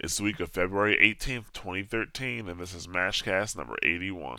It's the week of February 18th, 2013, and this is Mashcast number 81.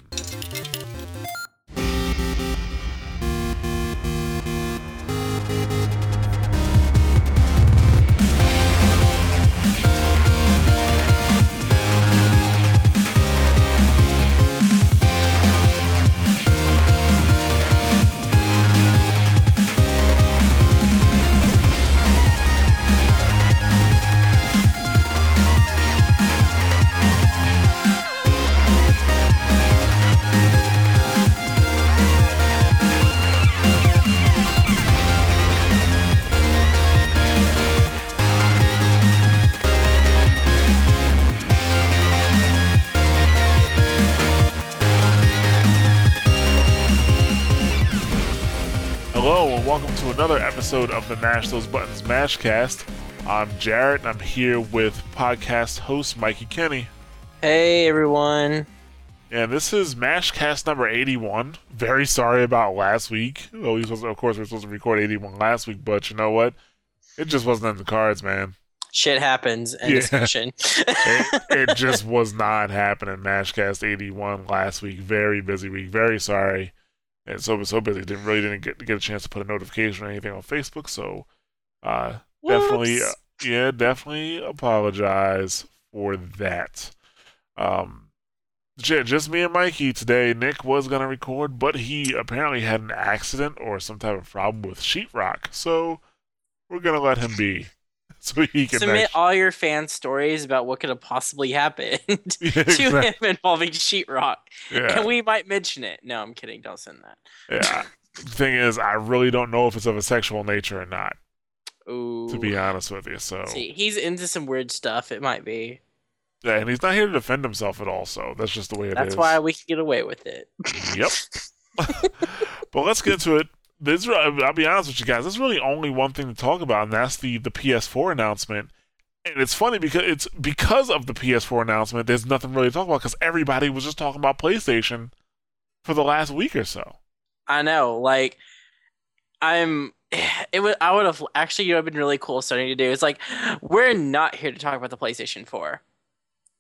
Episode of the Mash Those Buttons Mashcast. I'm Jarrett, and I'm here with podcast host Mikey Kenny. Hey everyone. And this is Mashcast number 81. Very sorry about last week. Well, we supposed to- of course, we are supposed to record 81 last week, but you know what? It just wasn't in the cards, man. Shit happens and Yeah. discussion. It, it just was not happening. Mashcast 81 last week. Very busy week. Very sorry. And so so busy. Didn't really didn't get get a chance to put a notification or anything on Facebook. So uh, definitely, uh, yeah, definitely apologize for that. Um, just me and Mikey today. Nick was gonna record, but he apparently had an accident or some type of problem with sheetrock. So we're gonna let him be, so he can Submit actu- all your fan stories about what could have possibly happened Yeah, to exactly. him involving sheetrock. Yeah. And we might mention it. No, I'm kidding. Don't send that. Yeah. The thing is, I really don't know if it's of a sexual nature or not, Ooh. to be honest with you. So, See, he's into some weird stuff. It might be. yeah, and he's not here to defend himself at all. So that's just the way it is. That's why we can get away with it. Yep. but let's get to it. This, I'll be honest with you guys. There's really only one thing to talk about, and that's the the PS4 announcement. And it's funny because it's because of the PS4 announcement. There's nothing really to talk about because everybody was just talking about PlayStation for the last week or so. I know. Like, I'm. It would. I would have actually. You know, been really cool starting to do. It's like we're not here to talk about the PlayStation Four,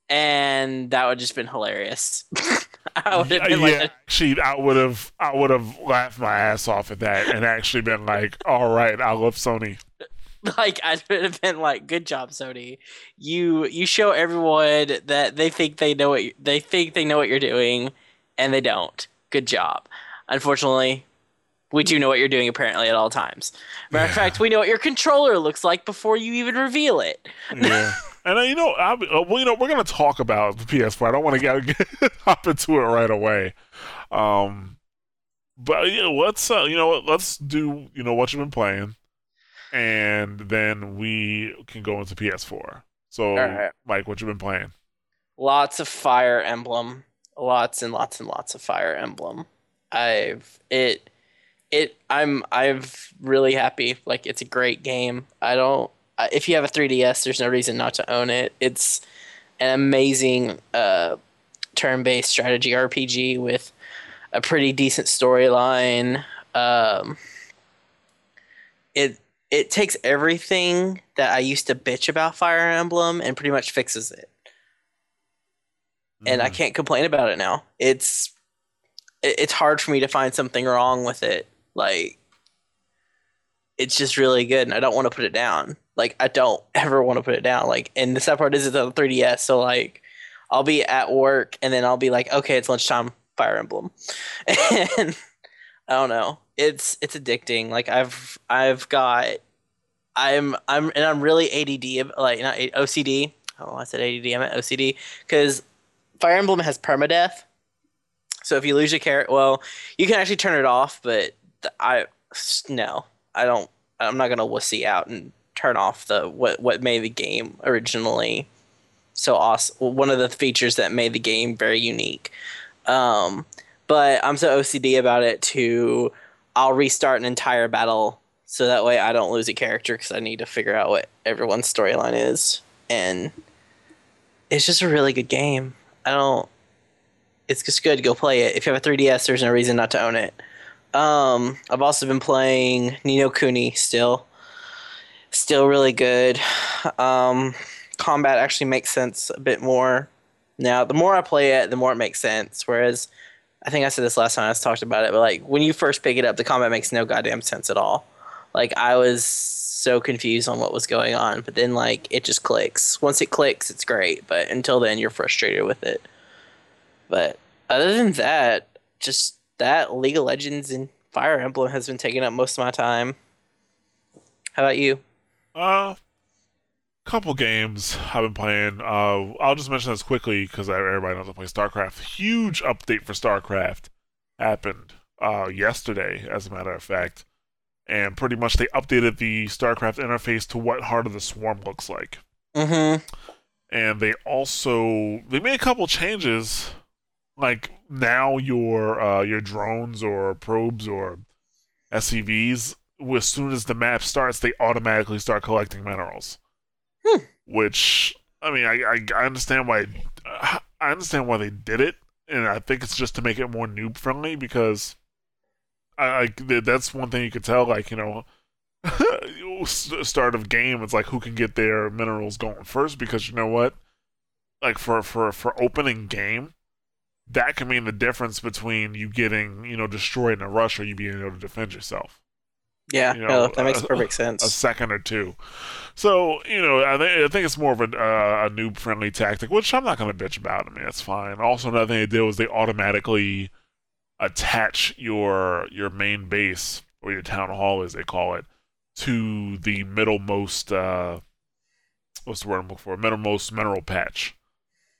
and that would just been hilarious. I would have Yeah, like, actually, I would have, I would have laughed my ass off at that, and actually been like, "All right, I love Sony." like I would have been like, "Good job, Sony. You you show everyone that they think they know what you, they think they know what you're doing, and they don't. Good job. Unfortunately, we do know what you're doing apparently at all times. Matter of Yeah. fact, we know what your controller looks like before you even reveal it. Yeah, and uh, you know, be, uh, well, you know, we're gonna talk about the PS4. I don't want to get, hop into it right away. Um, but yeah, let's, uh, you know, let's do, you know, what you've been playing, and then we can go into PS4. So, Alright. Mike, what you've been playing? Lots of Fire Emblem. Lots and lots and lots of Fire Emblem. I've it it I'm I've really happy. Like it's a great game. I don't I- if you have a 3DS, there's no reason not to own it. It's an amazing uh turn-based strategy RPG with a pretty decent storyline. Um it it takes everything that I used to bitch about Fire Emblem and pretty much fixes it and I Mm. can't complain about it now. It's it- it's hard for me to find something wrong with it. Like it's just really good, and I don't want to put it down. Like I don't ever want to put it down. Like and the sad part is it's on 3DS, so like I'll be at work and then I'll be like, okay, it's lunchtime, Fire Emblem, and I don't know. It's it's addicting. Like I've I've got I'm I'm and I'm really ADD like not OCD. Oh, I said ADD. I meant OCD because Fire Emblem has permadeath. So if you lose your character, well, you can actually turn it off, but I no, I don't. I'm not gonna wussy out and turn off the what what made the game originally so awesome. One of the features that made the game very unique. Um, but I'm so OCD about it to I'll restart an entire battle so that way I don't lose a character because I need to figure out what everyone's storyline is, and it's just a really good game. I don't. It's just good. Go play it. If you have a 3DS, there's no reason not to own it. Um, I've also been playing Ni no Kuni still. Still really good. Um, combat actually makes sense a bit more. Now, the more I play it, the more it makes sense. Whereas, I think I said this last time I was talked about it, but like when you first pick it up, the combat makes no goddamn sense at all. Like I was so confused on what was going on, but then like it just clicks. Once it clicks, it's great, but until then, you're frustrated with it. But other than that, just that League of Legends and Fire Emblem has been taking up most of my time. How about you? Uh, couple games I've been playing. Uh, I'll just mention this quickly because everybody knows I play StarCraft. Huge update for StarCraft happened uh, yesterday, as a matter of fact, and pretty much they updated the StarCraft interface to what Heart of the Swarm looks like. Mm-hmm. And they also they made a couple changes, like now your uh, your drones or probes or SCVs, as soon as the map starts, they automatically start collecting minerals. Hmm. Which I mean, I, I I understand why I understand why they did it, and I think it's just to make it more noob friendly because I, I that's one thing you could tell. Like you know, start of game, it's like who can get their minerals going first because you know what, like for for for opening game. That can mean the difference between you getting, you know, destroyed in a rush or you being able to defend yourself Yeah, You know, no, that makes uh, perfect sense. a second or two. So you know, I think I think it's more of a uh, a noob friendly tactic, which I'm not going to bitch about. I mean, that's fine. Also, another thing they did was they automatically attach your your main base or your town hall, as they call it, to the middlemost. Uh, what's the word I'm looking for? Middlemost mineral patch.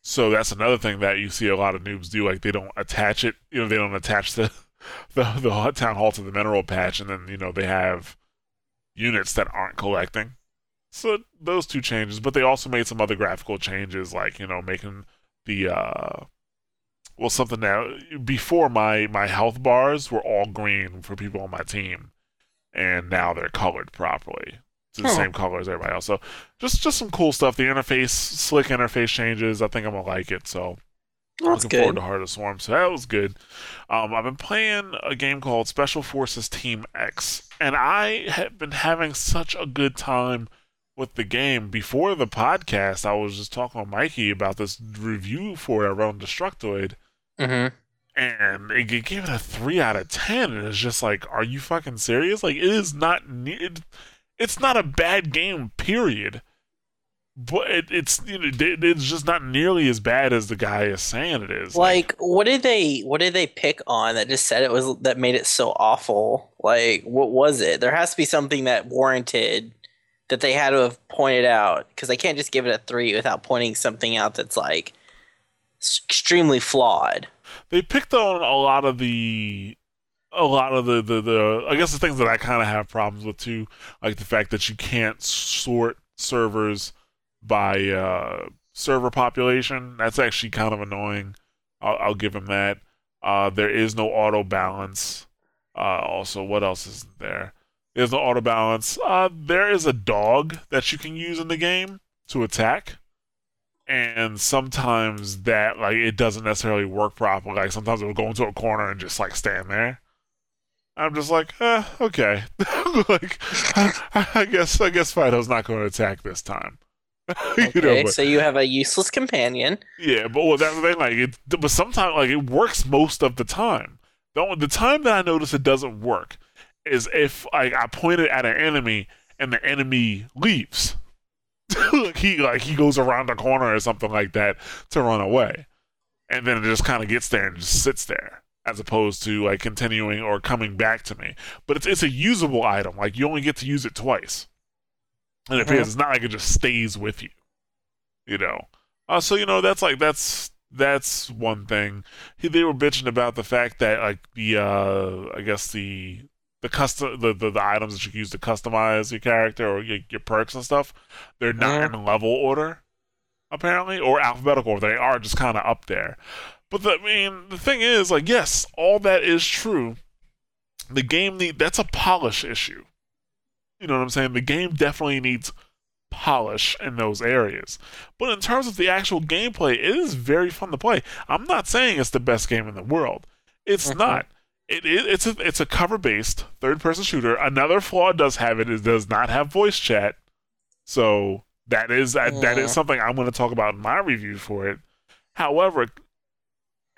So that's another thing that you see a lot of noobs do. Like they don't attach it. You know, they don't attach the the, the town hall to the mineral patch, and then you know they have units that aren't collecting. So those two changes, but they also made some other graphical changes, like you know making the uh, well something that before my my health bars were all green for people on my team, and now they're colored properly to the same color as everybody else. So just just some cool stuff. The interface, slick interface changes. I think I'm gonna like it. So That's looking forward to Heart of Swarm. So that was good. Um, I've been playing a game called Special Forces Team X, and I have been having such a good time with the game. Before the podcast, I was just talking with Mikey about this review for it around Destructoid, Mm-hmm. and it gave it a three out of ten. And it's just like, are you fucking serious? Like, it is not. Ne- it, it's not a bad game. Period. But it, it's you know, it's just not nearly as bad as the guy is saying it is. Like, what did they what did they pick on that just said it was that made it so awful? Like, what was it? There has to be something that warranted that they had to have pointed out because they can't just give it a three without pointing something out that's like extremely flawed. they picked on a lot of the a lot of the the, the I guess the things that I kind of have problems with too, like the fact that you can't sort servers by uh, server population. That's actually kind of annoying. I'll, I'll give him that. Uh, there is no auto balance. Uh, also, what else is there? There's no auto balance. Uh, there is a dog that you can use in the game to attack and sometimes that like it doesn't necessarily work properly. Like sometimes it'll go into a corner and just like stand there. I'm just like, eh, okay. like, I, I guess I guess Fido's not going to attack this time. you Okay, know, but, so you have a useless companion. yeah, but well, that's the thing. Like, it, but sometimes like it works most of the time. The the time that I notice it doesn't work is if like I point it at an enemy and the enemy leaves. like he like he goes around the corner or something like that to run away, and then it just kind of gets there and just sits there, as opposed to like continuing or coming back to me. But it's it's a usable item. Like you only get to use it twice, and it Mhm. it's not like it just stays with you. You know. Uh, so you know that's like that's that's one thing. He, they were bitching about the fact that like the uh I guess the the custom the, the, the items that you can use to customize your character or your, your perks and stuff, they're not in level order, apparently, or alphabetical order. They are just kind of up there. But the, I mean, the thing is, like, yes, all that is true. The game need that's a polish issue. You know what I'm saying? The game definitely needs polish in those areas. But in terms of the actual gameplay, it is very fun to play. I'm not saying it's the best game in the world. It's Mhm. not. It, it it's a it's a cover based third person shooter. Another flaw does have it. it does not have voice chat. So That is that, that Yeah. is something I'm going to talk about in my review for it. However,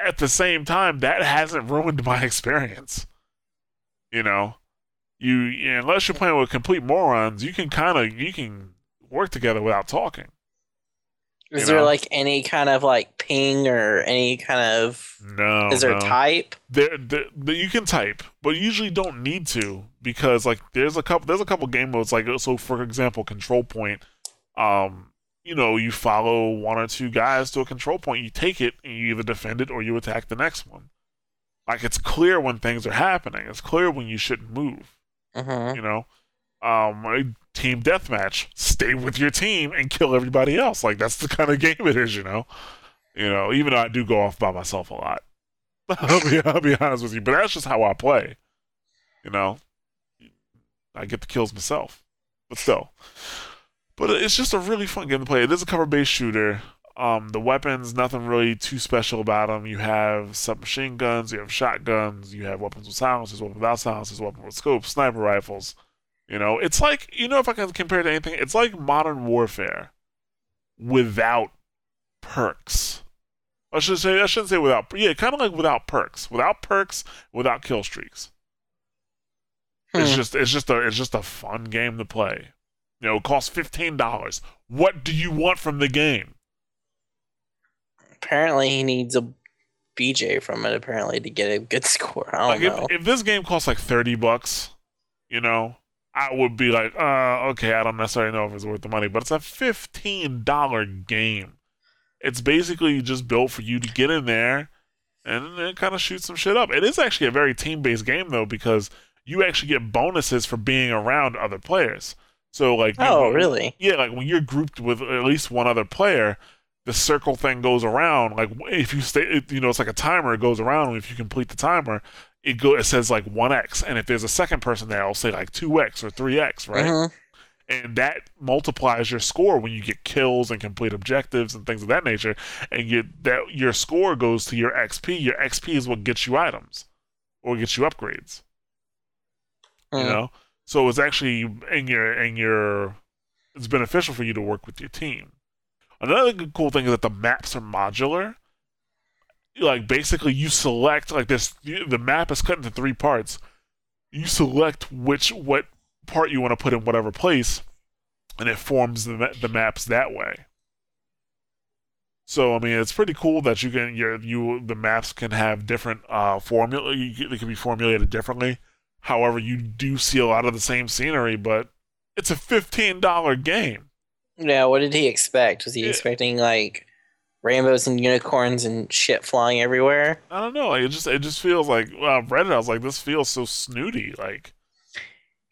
at the same time, that hasn't ruined my experience. You know, you unless you're playing with complete morons, you can kind of you can work together without talking. Is there know? like any kind of like ping or any kind of No, is there no. type? there, there, you can type, but you usually don't need to because like there's a couple there's a couple game modes like so for example control point, um, you know you follow one or two guys to a control point, you take it and you either defend it or you attack the next one. Like it's clear when things are happening. It's clear when you shouldn't move. Mm-hmm. You know, um, a team deathmatch, stay with your team and kill everybody else. Like that's the kind of game it is. You know, you know. Even though I do go off by myself a lot. I'll be, I'll be honest with you, but that's just how I play. You know, I get the kills myself, but still. But it's just a really fun game to play. It is a cover-based shooter. Um, the weapons, nothing really too special about them. You have submachine guns, you have shotguns, you have weapons with silencers, weapons without silencers, weapons with scopes, sniper rifles. You know, it's like you know if I can compare it to anything, it's like Modern Warfare without perks. I should say I shouldn't say without yeah, kind of like without perks, without perks, without kill streaks. It's Hmm. just it's just a it's just a fun game to play. You know, it costs fifteen dollars. What do you want from the game? Apparently, he needs a BJ from it. Apparently, to get a good score. I don't Like know. if, if this game costs like thirty bucks, you know, I would be like, uh, okay, I don't necessarily know if it's worth the money, but it's a fifteen dollar game. It's basically just built for you to get in there and then kind of shoot some shit up. It is actually a very team based game though because you actually get bonuses for being around other players. So like, you- oh, really? Yeah, like when you're grouped with at least one other player, the circle thing goes around. Like if you stay, it- you know, it's like a timer. It goes around. and If you complete the timer, it go. It says like one x, and if there's a second person there, it'll say like two x or three x, right? Mhm. And that multiplies your score when you get kills and complete objectives and things of that nature. And you that your score goes to your XP. Your XP is what gets you items or gets you upgrades you Mm. know so it's actually in your in your it's beneficial for you to work with your team another cool thing is that the maps are modular like basically you select like this the map is cut into three parts you select which what part you want to put in whatever place and it forms the, the maps that way so I mean, it's pretty cool that you can your you the maps can have different uh formula. You, they can be formulated differently. However, you do see a lot of the same scenery, but it's a fifteen dollar game. Yeah. What did he expect? Was he Yeah. expecting like rainbows and unicorns and shit flying everywhere? I don't know. Like, it just it just feels like well, I read it. I was like, this feels so snooty. Like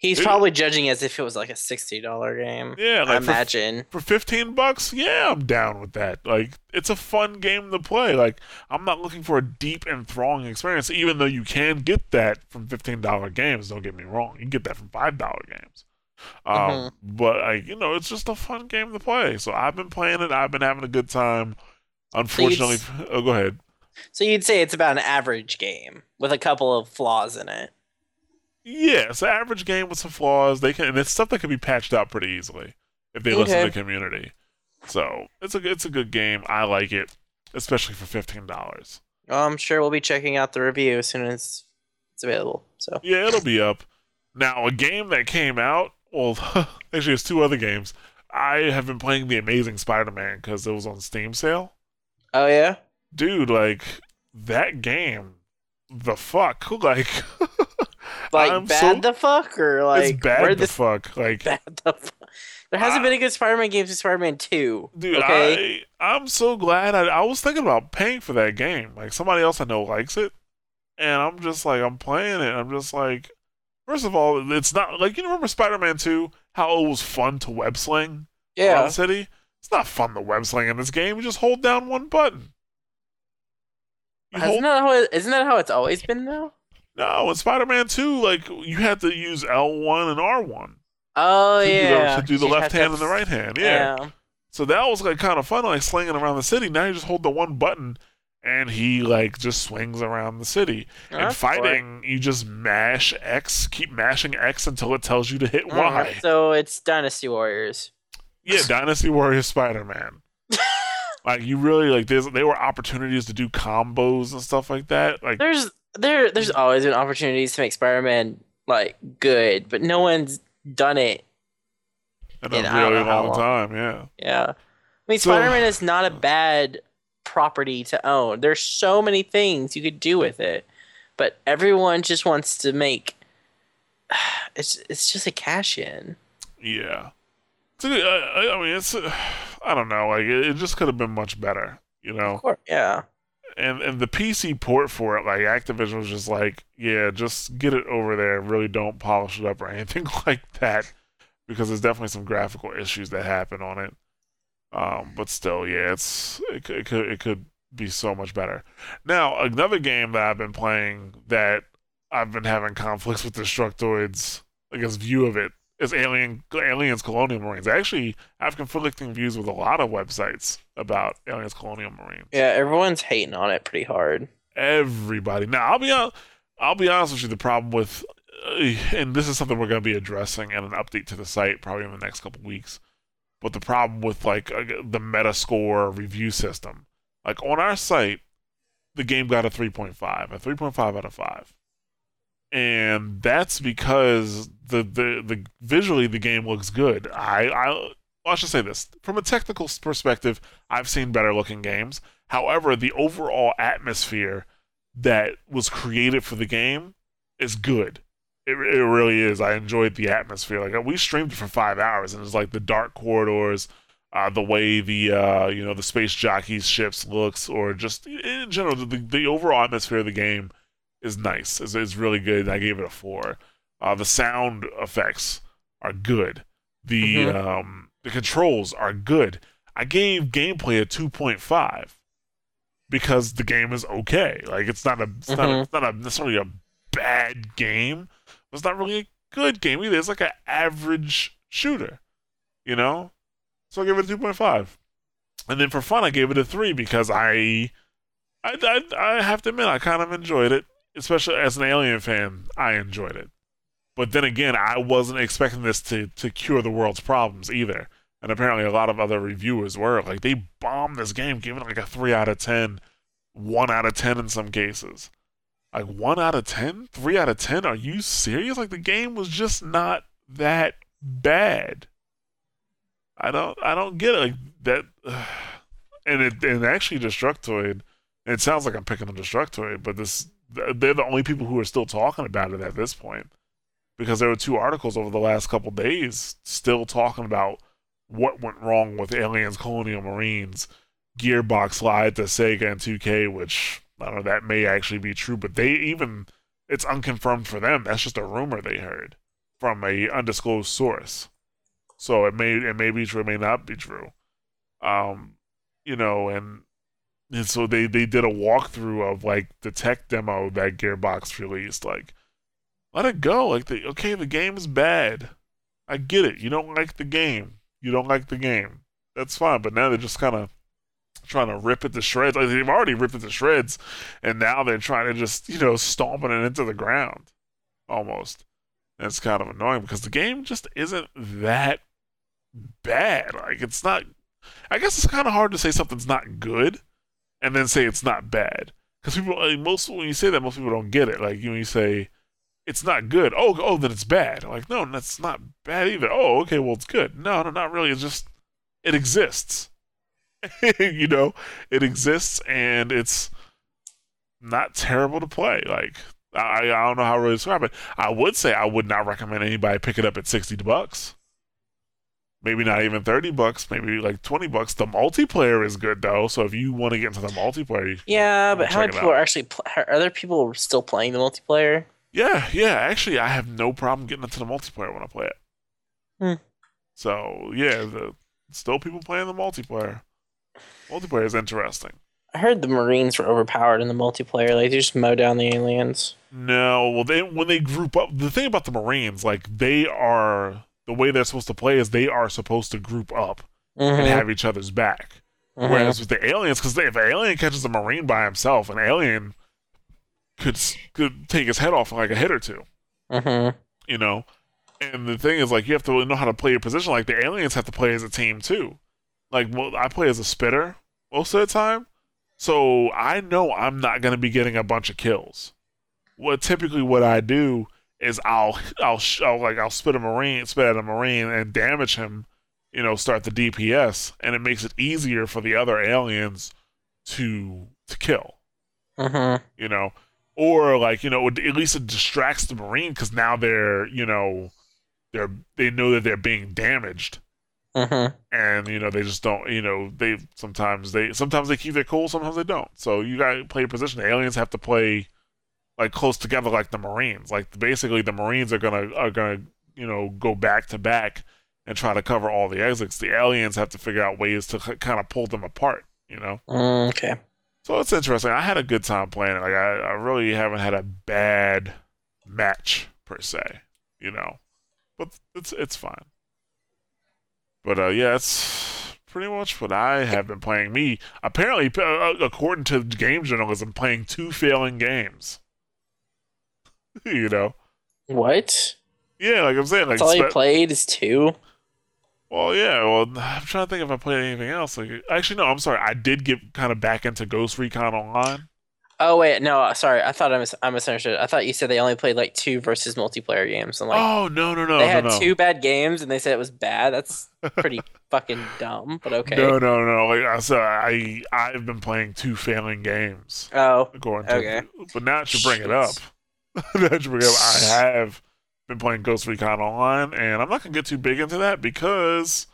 He's Dude. probably judging as if it was like a sixty dollar game. yeah, I like for, imagine. for fifteen bucks, yeah, I'm down with that. Like it's a fun game to play. Like I'm not looking for a deep and enthralling experience, even though you can get that from fifteen dollar games. Don't get me wrong, you can get that from five dollar games. Um, Mhm. but like you know, it's just a fun game to play. So I've been playing it. I've been having a good time. Unfortunately, oh, go ahead. So you'd say it's about an average game with a couple of flaws in it. Yeah, it's an average game with some flaws. They can, and it's stuff that can be patched out pretty easily if they listen to the community. So it's a it's a good game. I like it, especially for fifteen dollars. I'm sure we'll be checking out the review as soon as it's available. So Yeah, it'll be up. Now, a game that came out. Well, actually, it's two other games. I have been playing the Amazing Spider-Man because it was on Steam sale. Oh yeah? Dude, like that game, the fuck, like Like I'm bad so- the fuck or like it's bad the the fuck. Like bad the fuck? There hasn't Ah. been a good Spider-Man game since Spider-Man 2. Dude, okay? I I'm so glad. I, I was thinking about paying for that game. Like somebody else I know likes it, and I'm just like I'm playing it. I'm just like, first of all, it's not like you remember Spider-Man Two, how it was fun to web sling yeah. city. It's not fun to web sling in this game. You just hold down one button. You Isn't hold, that, how it, isn't that how it's always been though? No, in Spider-Man Two, like you had to use L one and R one Oh to do yeah. the, to do the left have to- hand and the right hand. yeah. Yeah. So that was like kind of fun, like slinging around the city. Now you just hold the one button, and he like just swings around the city. and That's fighting, you just mash X, keep mashing X until it tells you to hit. Y. Mm, So it's Dynasty Warriors. yeah, Dynasty Warriors Spider Man. like you really like there's there were opportunities to do combos and stuff like that. Like There's there there's always been opportunities to make Spider-Man like good, but no one's done it. in a and I don't really long long. time, yeah. Yeah. I mean, So- Spider-Man is not a bad property to own. There's so many things you could do with it, but everyone just wants to make. It's it's just a cash in. Yeah. I, I mean, it's. I don't know. Like, it, it just could have been much better, you know. Of course, yeah. And and the PC port for it, like Activision was just like, yeah, just get it over there. Really, don't polish it up or anything like that, because there's definitely some graphical issues that happen on it. Um, but still, yeah, it's it, it could it could be so much better. Now, another game that I've been playing that I've been having conflicts with Destructoids, I guess, view of it is Alien Aliens Colonial Marines. I actually have conflicting views with a lot of websites about Aliens Colonial Marines. Yeah, everyone's hating on it pretty hard. Everybody. Now, I'll be hon- I'll be honest with you. The problem with, uh, and this is something we're going to be addressing in an update to the site probably in the next couple weeks. But the problem with like uh, the Metascore review system, like on our site, the game got a 3.5, a 3.5 out of five, and that's because the the the visually the game looks good. I I I should say this from a technical perspective. I've seen better looking games. However, the overall atmosphere that was created for the game is good. It, it really is. I enjoyed the atmosphere. Like we streamed it for five hours, and it's like the dark corridors, uh, the way the uh, you know the space jockeys ships looks, or just in general the, the overall atmosphere of the game is nice. It's, is really good. I gave it a four. Uh, the sound effects are good. The Mhm. um, the controls are good. I gave gameplay a two point five because the game is okay. Like it's not a it's not a, Mhm. it's not a necessarily a bad game. It's not really a good game either. It's like an average shooter, you know. So I gave it a two point five, and then for fun I gave it a three because I, I, I, I have to admit I kind of enjoyed it, especially as an Alien fan. I enjoyed it, but then again I wasn't expecting this to to cure the world's problems either. And apparently a lot of other reviewers were like they bombed this game, giving it like a three out of ten, one out of ten in some cases. Like one out of ten, three out of ten. Are you serious? Like the game was just not that bad. I don't, I don't get it. Like that, and it, and actually, Destructoid. It sounds like I'm picking on Destructoid, but this, they're the only people who are still talking about it at this point, because there were two articles over the last couple days still talking about what went wrong with Aliens Colonial Marines. Gearbox lied to Sega and 2K, which I don't know that may actually be true, but they even it's unconfirmed for them. That's just a rumor they heard from a undisclosed source. So it may it may be true, it may not be true. Um, you know, and and so they they did a walkthrough of like the tech demo that Gearbox released. Like, let it go. Like the okay, the game is bad. I get it. You don't like the game. You don't like the game. That's fine. But now they're just kind of trying to rip it to shreds. Like they've already ripped it to shreds, and now they're trying to just you know stomping it into the ground, almost. And it's kind of annoying because the game just isn't that bad. Like it's not. I guess it's kind of hard to say something's not good, and then say it's not bad. Because people, like, most when you say that, most people don't get it. Like you, when you say it's not good, oh, oh, then it's bad. Like no, that's not bad either. Oh, okay, well it's good. No, no, not really. It's just it exists. you know, it exists and it's not terrible to play. Like I, I don't know how to really describe it. I would say I would not recommend anybody pick it up at sixty bucks. Maybe not even thirty bucks. Maybe like twenty bucks. The multiplayer is good though. So if you want to get into the multiplayer, you- Yeah, but how many people are actually? Pl- are there people still playing the multiplayer? Yeah, yeah. Actually, I have no problem getting into the multiplayer when I play it. Hmm. So yeah, the, still people playing the multiplayer. Multiplayer is interesting. I heard the Marines were overpowered in the multiplayer. Like they just mow down the aliens. No, well, they when they group up, the thing about the Marines, like they are the way they're supposed to play is they are supposed to group up and Mhm, have each other's back. mhm. Whereas with the aliens, because if an alien catches a Marine by himself, an alien could could take his head off in like a hit or two. Mhm. You know, And the thing is, like, you have to know how to play your position. Like, the aliens have to play as a team, too. Like, well, I play as a spitter most of the time. So I know I'm not going to be getting a bunch of kills. What typically what I do is I'll, I'll, I'll like, I'll spit a marine, spit at a marine and damage him, you know, start the DPS. And it makes it easier for the other aliens to, to kill, Mm-hmm. you know? Or like, you know, at least it distracts the marine because now they're, you know, they're, they know that they're being damaged. Mm-hmm. and you know they just don't you know they sometimes they sometimes they keep their cool sometimes they don't. So you gotta play your position. The aliens have to play like close together like the marines. Like basically the marines are gonna are gonna you know go back to back and try to cover all the exits. The aliens have to figure out ways to kind of pull them apart you know? Mm, okay. So it's interesting i had a good time playing it like i, I really haven't had a bad match per se you know but it's it's fine but uh, yeah, it's pretty much what I have been playing. Me, apparently, uh, according to game journalism, playing two failing games. you know? What? Yeah, like I'm saying, like That's all you played is two. Well, yeah. Well, I'm trying to think if I played anything else. Like, actually, no. I'm sorry. I did get kind of back into Ghost Recon Online. Oh wait, no, uh, sorry. I thought I mis- I misunderstood. I thought you said they only played like two versus multiplayer games. I'm like, oh no, no, no, they no, had no. two bad games and they said it was bad. That's pretty fucking dumb. But okay. No, no, no. Like I said, I I've been playing two failing games. Oh, According to, Okay. but now that you bring it up, now that you bring it up, I have been playing Ghost Recon Online, and I'm not gonna get too big into that because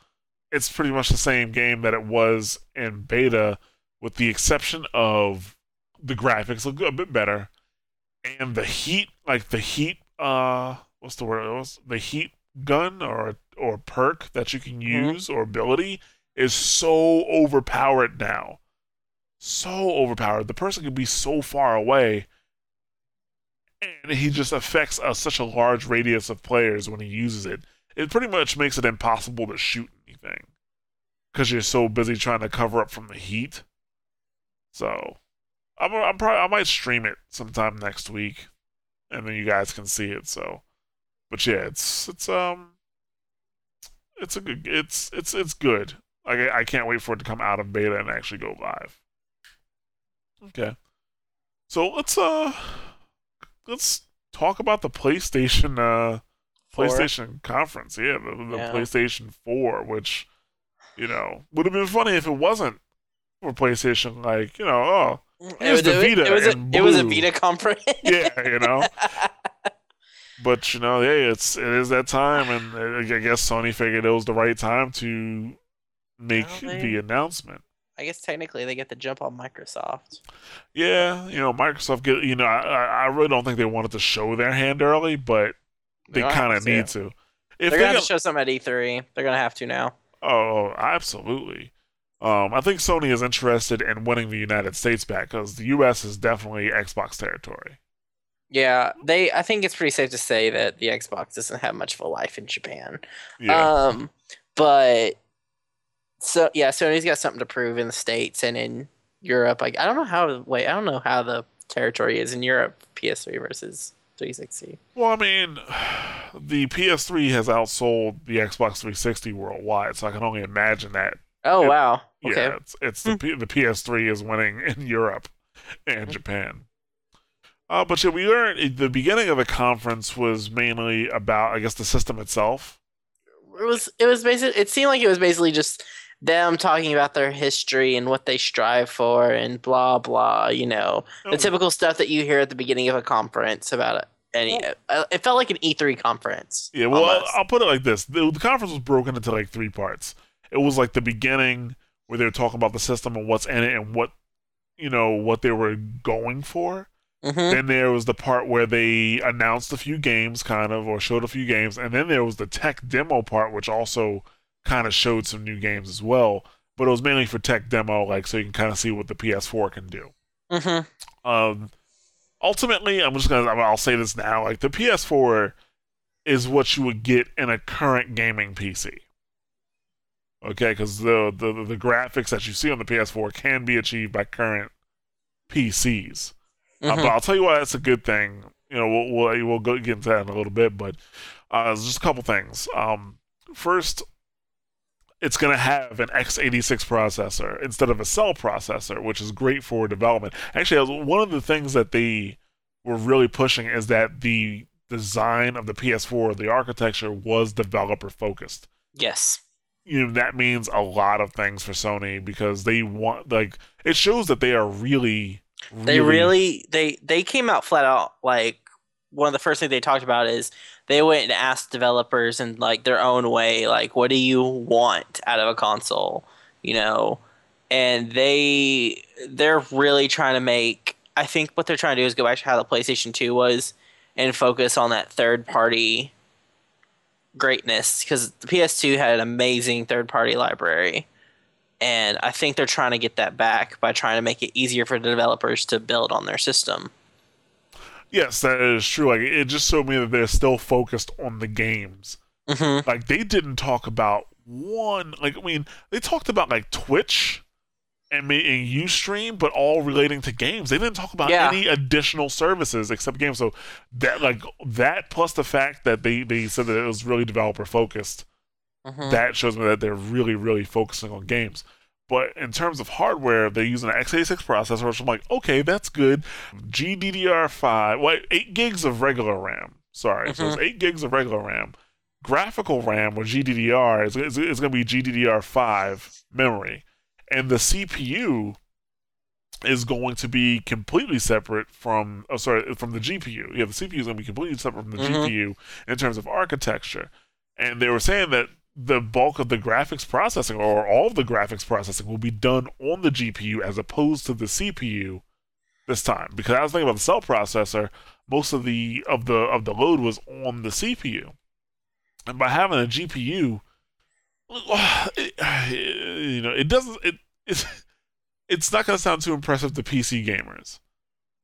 it's pretty much the same game that it was in beta, with the exception of the graphics look a bit better, and the heat, like the heat, uh, what's the word? What's the heat gun or or perk that you can Mhm. use or ability is so overpowered now. So overpowered. The person can be so far away and he just affects a, such a large radius of players when he uses it. It pretty much makes it impossible to shoot anything because you're so busy trying to cover up from the heat. So, I'm I'm probably I might stream it sometime next week, and then you guys can see it. So, but yeah, it's it's um, it's a good it's it's it's good. Like I, I can't wait for it to come out of beta and actually go live. Okay, so let's uh let's talk about the PlayStation uh four. PlayStation conference. Yeah, the, the Yeah. PlayStation 4, which, you know, would have been funny if it wasn't for PlayStation. Like, you know, oh, It was, the it, Vita it was a, it was a. Vita conference. yeah, you know. But you know, hey, it's it is that time, and uh, I guess Sony figured it was the right time to make the announcement. I guess technically they get the jump on Microsoft. Yeah, you know, Microsoft get you know, I I really don't think they wanted to show their hand early, but they kind of need to. If They're gonna have get- to show something at E3. They're gonna have to now. Oh, absolutely. Um, I think Sony is interested in winning the United States back because the U.S. is definitely Xbox territory. Yeah, they. I think it's pretty safe to say that the Xbox doesn't have much of a life in Japan. Yeah, Um, but so yeah, Sony's got something to prove in the states and in Europe. Like I don't know how. Wait, I don't know how the territory is in Europe. PS3 versus 360. well, I mean, the PS3 has outsold the Xbox 360 worldwide, so I can only imagine that. Oh It- wow. Okay. Yeah, it's, it's the hmm. the PS3 is winning in Europe and hmm. Japan. Uh, but yeah, we learned eh, the beginning of the conference was mainly about, I guess, the system itself. It was. It was basically. It seemed like it was basically just them talking about their history and what they strive for and blah blah. You know, the typical stuff that you hear at the beginning of a conference about it any. uh, It felt like an E3 conference. Yeah, well, I'll. I'll put it like this: the, the conference was broken into like three parts. It was like the beginning where they were talking about the system and what's in it and what you know what they were going for. Mhm. Then there was the part where they announced a few games, kind of, or showed a few games, and then there was the tech demo part, which also kind of showed some new games as well. But it was mainly for tech demo, like so you can kind of see what the PS4 can do. Mhm. Um, ultimately, I'm just gonna I'll say this now: like the PS4 is what you would get in a current gaming PC. Okay, because the, the the graphics that you see on the PS4 can be achieved by current PCs. Uh, Mhm. but I'll tell you why that's a good thing. you know, we'll we'll, we'll go get into that in a little bit, but uh, just a couple things. Um, first, it's going to have an x86 processor instead of a cell processor, which is great for development. Actually, one of the things that they were really pushing is that the design of the PS4, the architecture was developer focused. Yes. You know, that means a lot of things for Sony because they want like it shows that they are really, really they really they they came out flat out like one of the first things they talked about is they went and asked developers in like their own way like what do you want out of a console you know and they they're really trying to make i think what they're trying to do is go back to how the playstation 2 was and focus on that third party greatness because the PS2 had an amazing third party library. And I think they're trying to get that back by trying to make it easier for the developers to build on their system. Yes, that is true. Like it just showed me that they're still focused on the games. Mm-hmm. Like they didn't talk about one. Like I mean, they talked about like Twitch and, and Ustream, but all relating to games. They didn't talk about yeah. any additional services except games. So that like that plus the fact that they they said that it was really developer focused. Mm-hmm. That shows me that they're really really focusing on games. But in terms of hardware, they're using an x86 processor, which I'm like, okay, that's good. GDDR5, what, 8 gigs of regular RAM. Sorry, mm-hmm. so it's mm-hmm. 8 gigs of regular RAM. Graphical RAM with GDDR is, is, is going to be GDDR5 memory and the CPU is going to be completely separate from oh sorry from the GPU. Yeah, the CPU is going to be completely separate from the mm-hmm. GPU in terms of architecture. And they were saying that the bulk of the graphics processing or all of the graphics processing will be done on the GPU as opposed to the CPU this time. Because I was thinking about the cell processor, most of the of the of the load was on the CPU. And by having a GPU, it, you know, it doesn't. It it's it's not going to sound too impressive to PC gamers,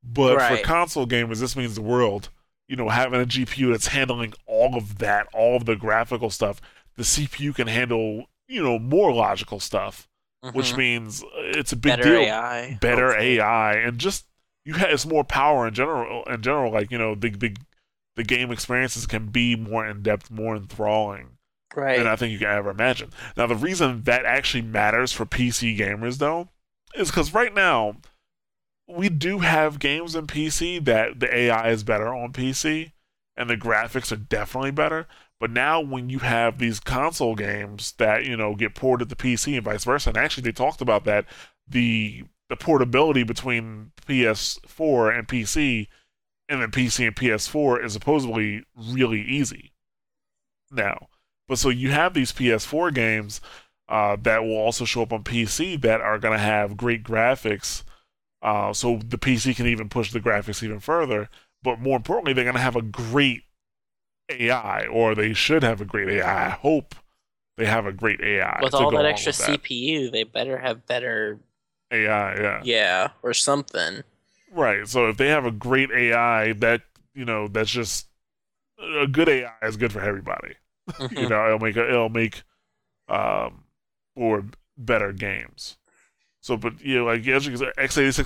but right. for console gamers, this means the world. You know, having a GPU that's handling all of that, all of the graphical stuff, the CPU can handle you know more logical stuff, mm-hmm. which means it's a big deal. better deal. AI, better hopefully. AI, and just you have it's more power in general. In general, like you know, the the the game experiences can be more in depth, more enthralling right. than I think you can ever imagine. Now, the reason that actually matters for PC gamers, though, is because right now we do have games in PC that the AI is better on PC and the graphics are definitely better. But now, when you have these console games that you know get ported to PC and vice versa, and actually they talked about that the the portability between PS4 and PC, and then PC and PS4 is supposedly really easy. Now, but so you have these PS4 games uh, that will also show up on PC that are going to have great graphics. Uh, so the PC can even push the graphics even further. But more importantly, they're going to have a great AI, or they should have a great AI. I hope they have a great AI. With all that extra that. CPU, they better have better AI, yeah. Yeah, or something. Right. So if they have a great AI that, you know, that's just a good AI is good for everybody. Mm-hmm. you know, it'll make it'll make um or better games. So, but you know, like x86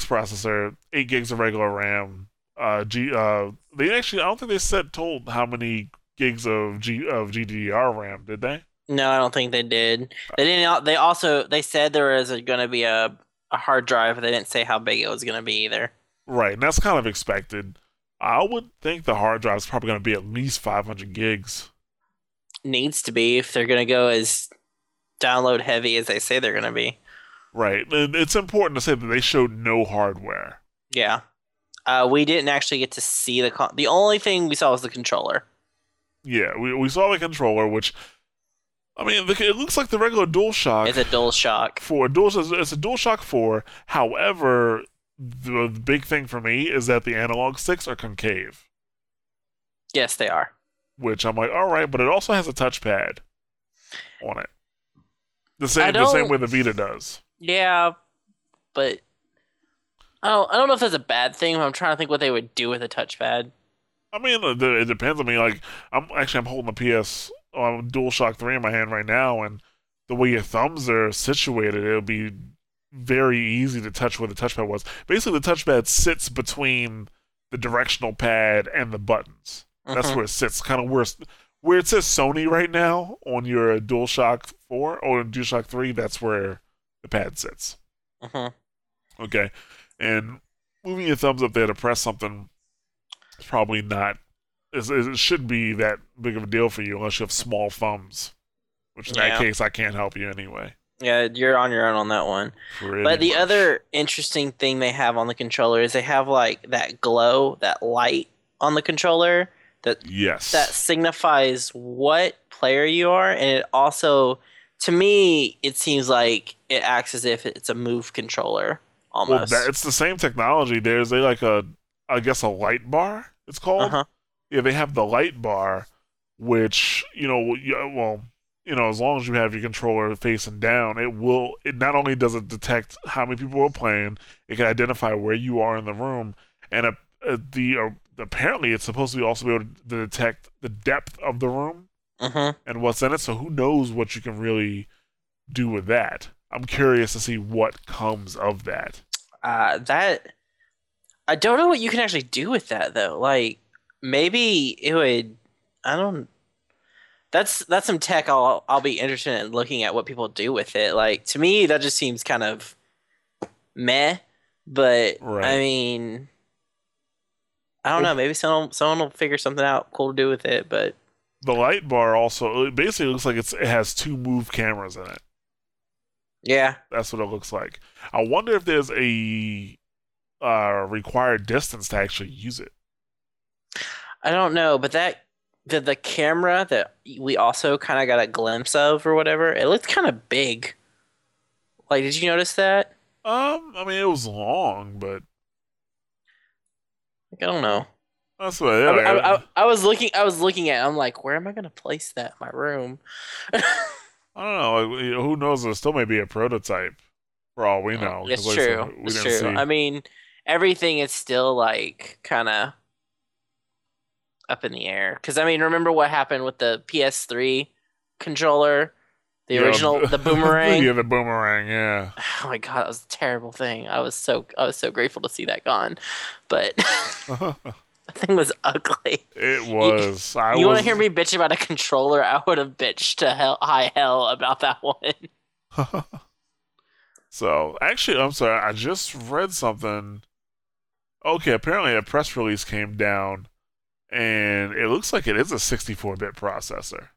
processor, eight gigs of regular RAM. Uh, G. Uh, they actually, I don't think they said told how many gigs of G of GDDR RAM, did they? No, I don't think they did. They didn't. They also they said there was going to be a a hard drive, but they didn't say how big it was going to be either. Right, and that's kind of expected. I would think the hard drive is probably going to be at least 500 gigs needs to be if they're going to go as download heavy as they say they're going to be. Right. It's important to say that they showed no hardware. Yeah. Uh, we didn't actually get to see the con- the only thing we saw was the controller. Yeah, we we saw the controller, which I mean, it looks like the regular DualShock. It's a DualShock Four. Dual, it's a DualShock Four. However, the, the big thing for me is that the analog sticks are concave. Yes, they are which I'm like, all right, but it also has a touchpad on it. The same the same way the Vita does. Yeah, but I don't I don't know if that's a bad thing. But I'm trying to think what they would do with a touchpad. I mean, it depends. I mean, like I'm actually I'm holding the PS um, DualShock Three in my hand right now, and the way your thumbs are situated, it'll be very easy to touch where the touchpad was. Basically, the touchpad sits between the directional pad, and the buttons. That's Mhm. where it sits. Kind of where where it says Sony right now on your DualShock 4 or DualShock 3. That's where the pad sits. Mhm. Okay, and moving your thumbs up there to press something is probably not. Is, it should be that big of a deal for you unless you have small thumbs, which in Yeah. that case I can't help you anyway. Yeah, you're on your own on that one. Pretty But the much. other interesting thing they have on the controller is they have like that glow, that light on the controller that yes, that signifies what player you are, and it also, to me, it seems like it acts as if it's a move controller almost. that, it's the same technology. There's a like a I guess a light bar. It's called. uh-huh. Yeah, they have the light bar, which you know, well, you know, as long as you have your controller facing down, it will. It not only does it detect how many people are playing, it can identify where you are in the room, and uh, uh, the uh, apparently it's supposed to be also be able to detect the depth of the room Mhm. and what's in it. So who knows what you can really do with that? I'm curious to see what comes of that. Uh, that I don't know what you can actually do with that though. Like maybe it would. I don't. That's that's some tech I'll I'll be interested in looking at what people do with it. Like to me, that just seems kind of meh. But Right. I mean, I don't know. Maybe someone someone will figure something out cool to do with it. But The light bar also it basically looks like it's it has two move cameras in it. Yeah, That's what it looks like. I wonder if there's a uh, required distance to actually use it. I don't know. But that the the camera that we also kind of got a glimpse of or whatever, it looked kind of big. Like, did you notice that? Um, I mean, it was long, but Like, I don't know. that's what. I, Yeah, I, I, I was looking. I was looking at. it, I'm like, where am I gonna place that in my room? I don't know. You know, who knows? There still may be a prototype, for all we know. it's like true. we It's true. see. I mean, everything is still like kind of up in the air. Because I mean, remember what happened with the PS3 controller, the Yeah, original, the boomerang. yeah, the boomerang. Yeah. Oh my god, that was a terrible thing. I was so I was so grateful to see that gone, but that thing was ugly. it was. I you want to hear me bitch about a controller? I would have bitched to hell, high hell about that one. so actually, I'm sorry. I just read something. Okay, apparently a press release came down, and it looks like it is a 64-bit processor,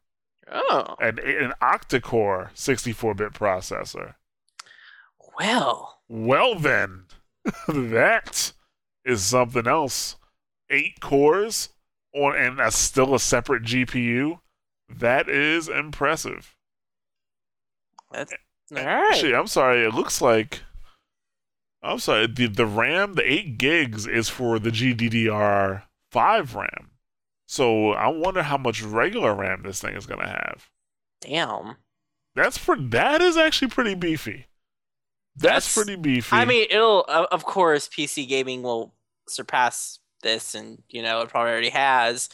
Oh an an octa-core 64-bit processor. well, Well then, that is something else. Eight cores on and that's still a separate GPU. That is impressive. that's all right. Actually, I'm sorry. It looks like I'm sorry. The the RAM, the eight gigs, is for the GDDR five RAM. So I wonder how much regular RAM this thing is gonna have. Damn. That's for that is actually pretty beefy. That's, That's- pretty beefy. I mean, it'll of of course PC gaming will surpass this, and you know it probably already has.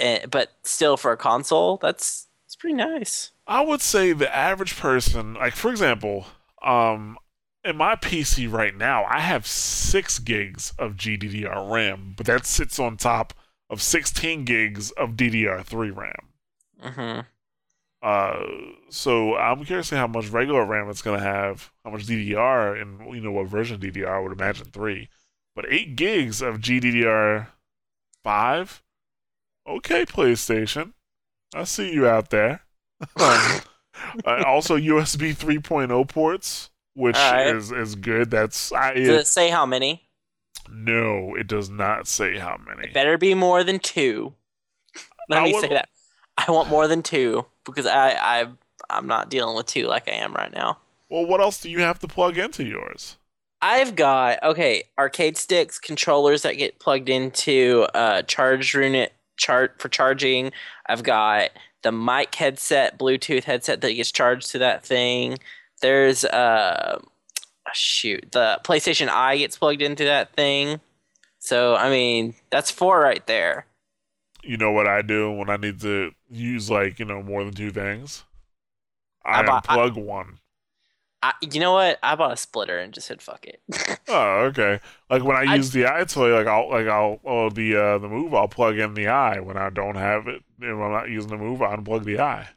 eh, but still, for a console, that's it's pretty nice. I would say the average person, like for example, um, in my PC right now, I have six gigs of GDDR RAM, but that sits on top of 16 gigs of DDR3 RAM. hmm Uh, so I'm curious to how much regular RAM it's gonna have, how much DDR, and you know what version of DDR. I would imagine three, but eight gigs of GDDR five. Okay, PlayStation, I see you out there. Uh, also USB 3.0 ports, which Alright. is is good. That's I Does it say how many? no, it does not say how many. It better be more than two. Let I me would- say that. I want more than two because I I I'm not dealing with two like I am right now. Well, what else do you have to plug into yours? I've got okay arcade sticks, controllers that get plugged into uh, charge unit chart for charging. I've got the mic headset, Bluetooth headset that gets charged to that thing. There's uh shoot the PlayStation Eye gets plugged into that thing. So I mean that's four right there. you know what I do when I need to use like you know more than two things. I I, bought- I- unplug one. I, you know what? I bought a splitter and just said fuck it. Oh, okay. Like when I, I- use the EyeToy, like I'll like I'll oh the uh the move I'll plug in the eye when I don't have it. And when I'm not using the move, I unplug the eye.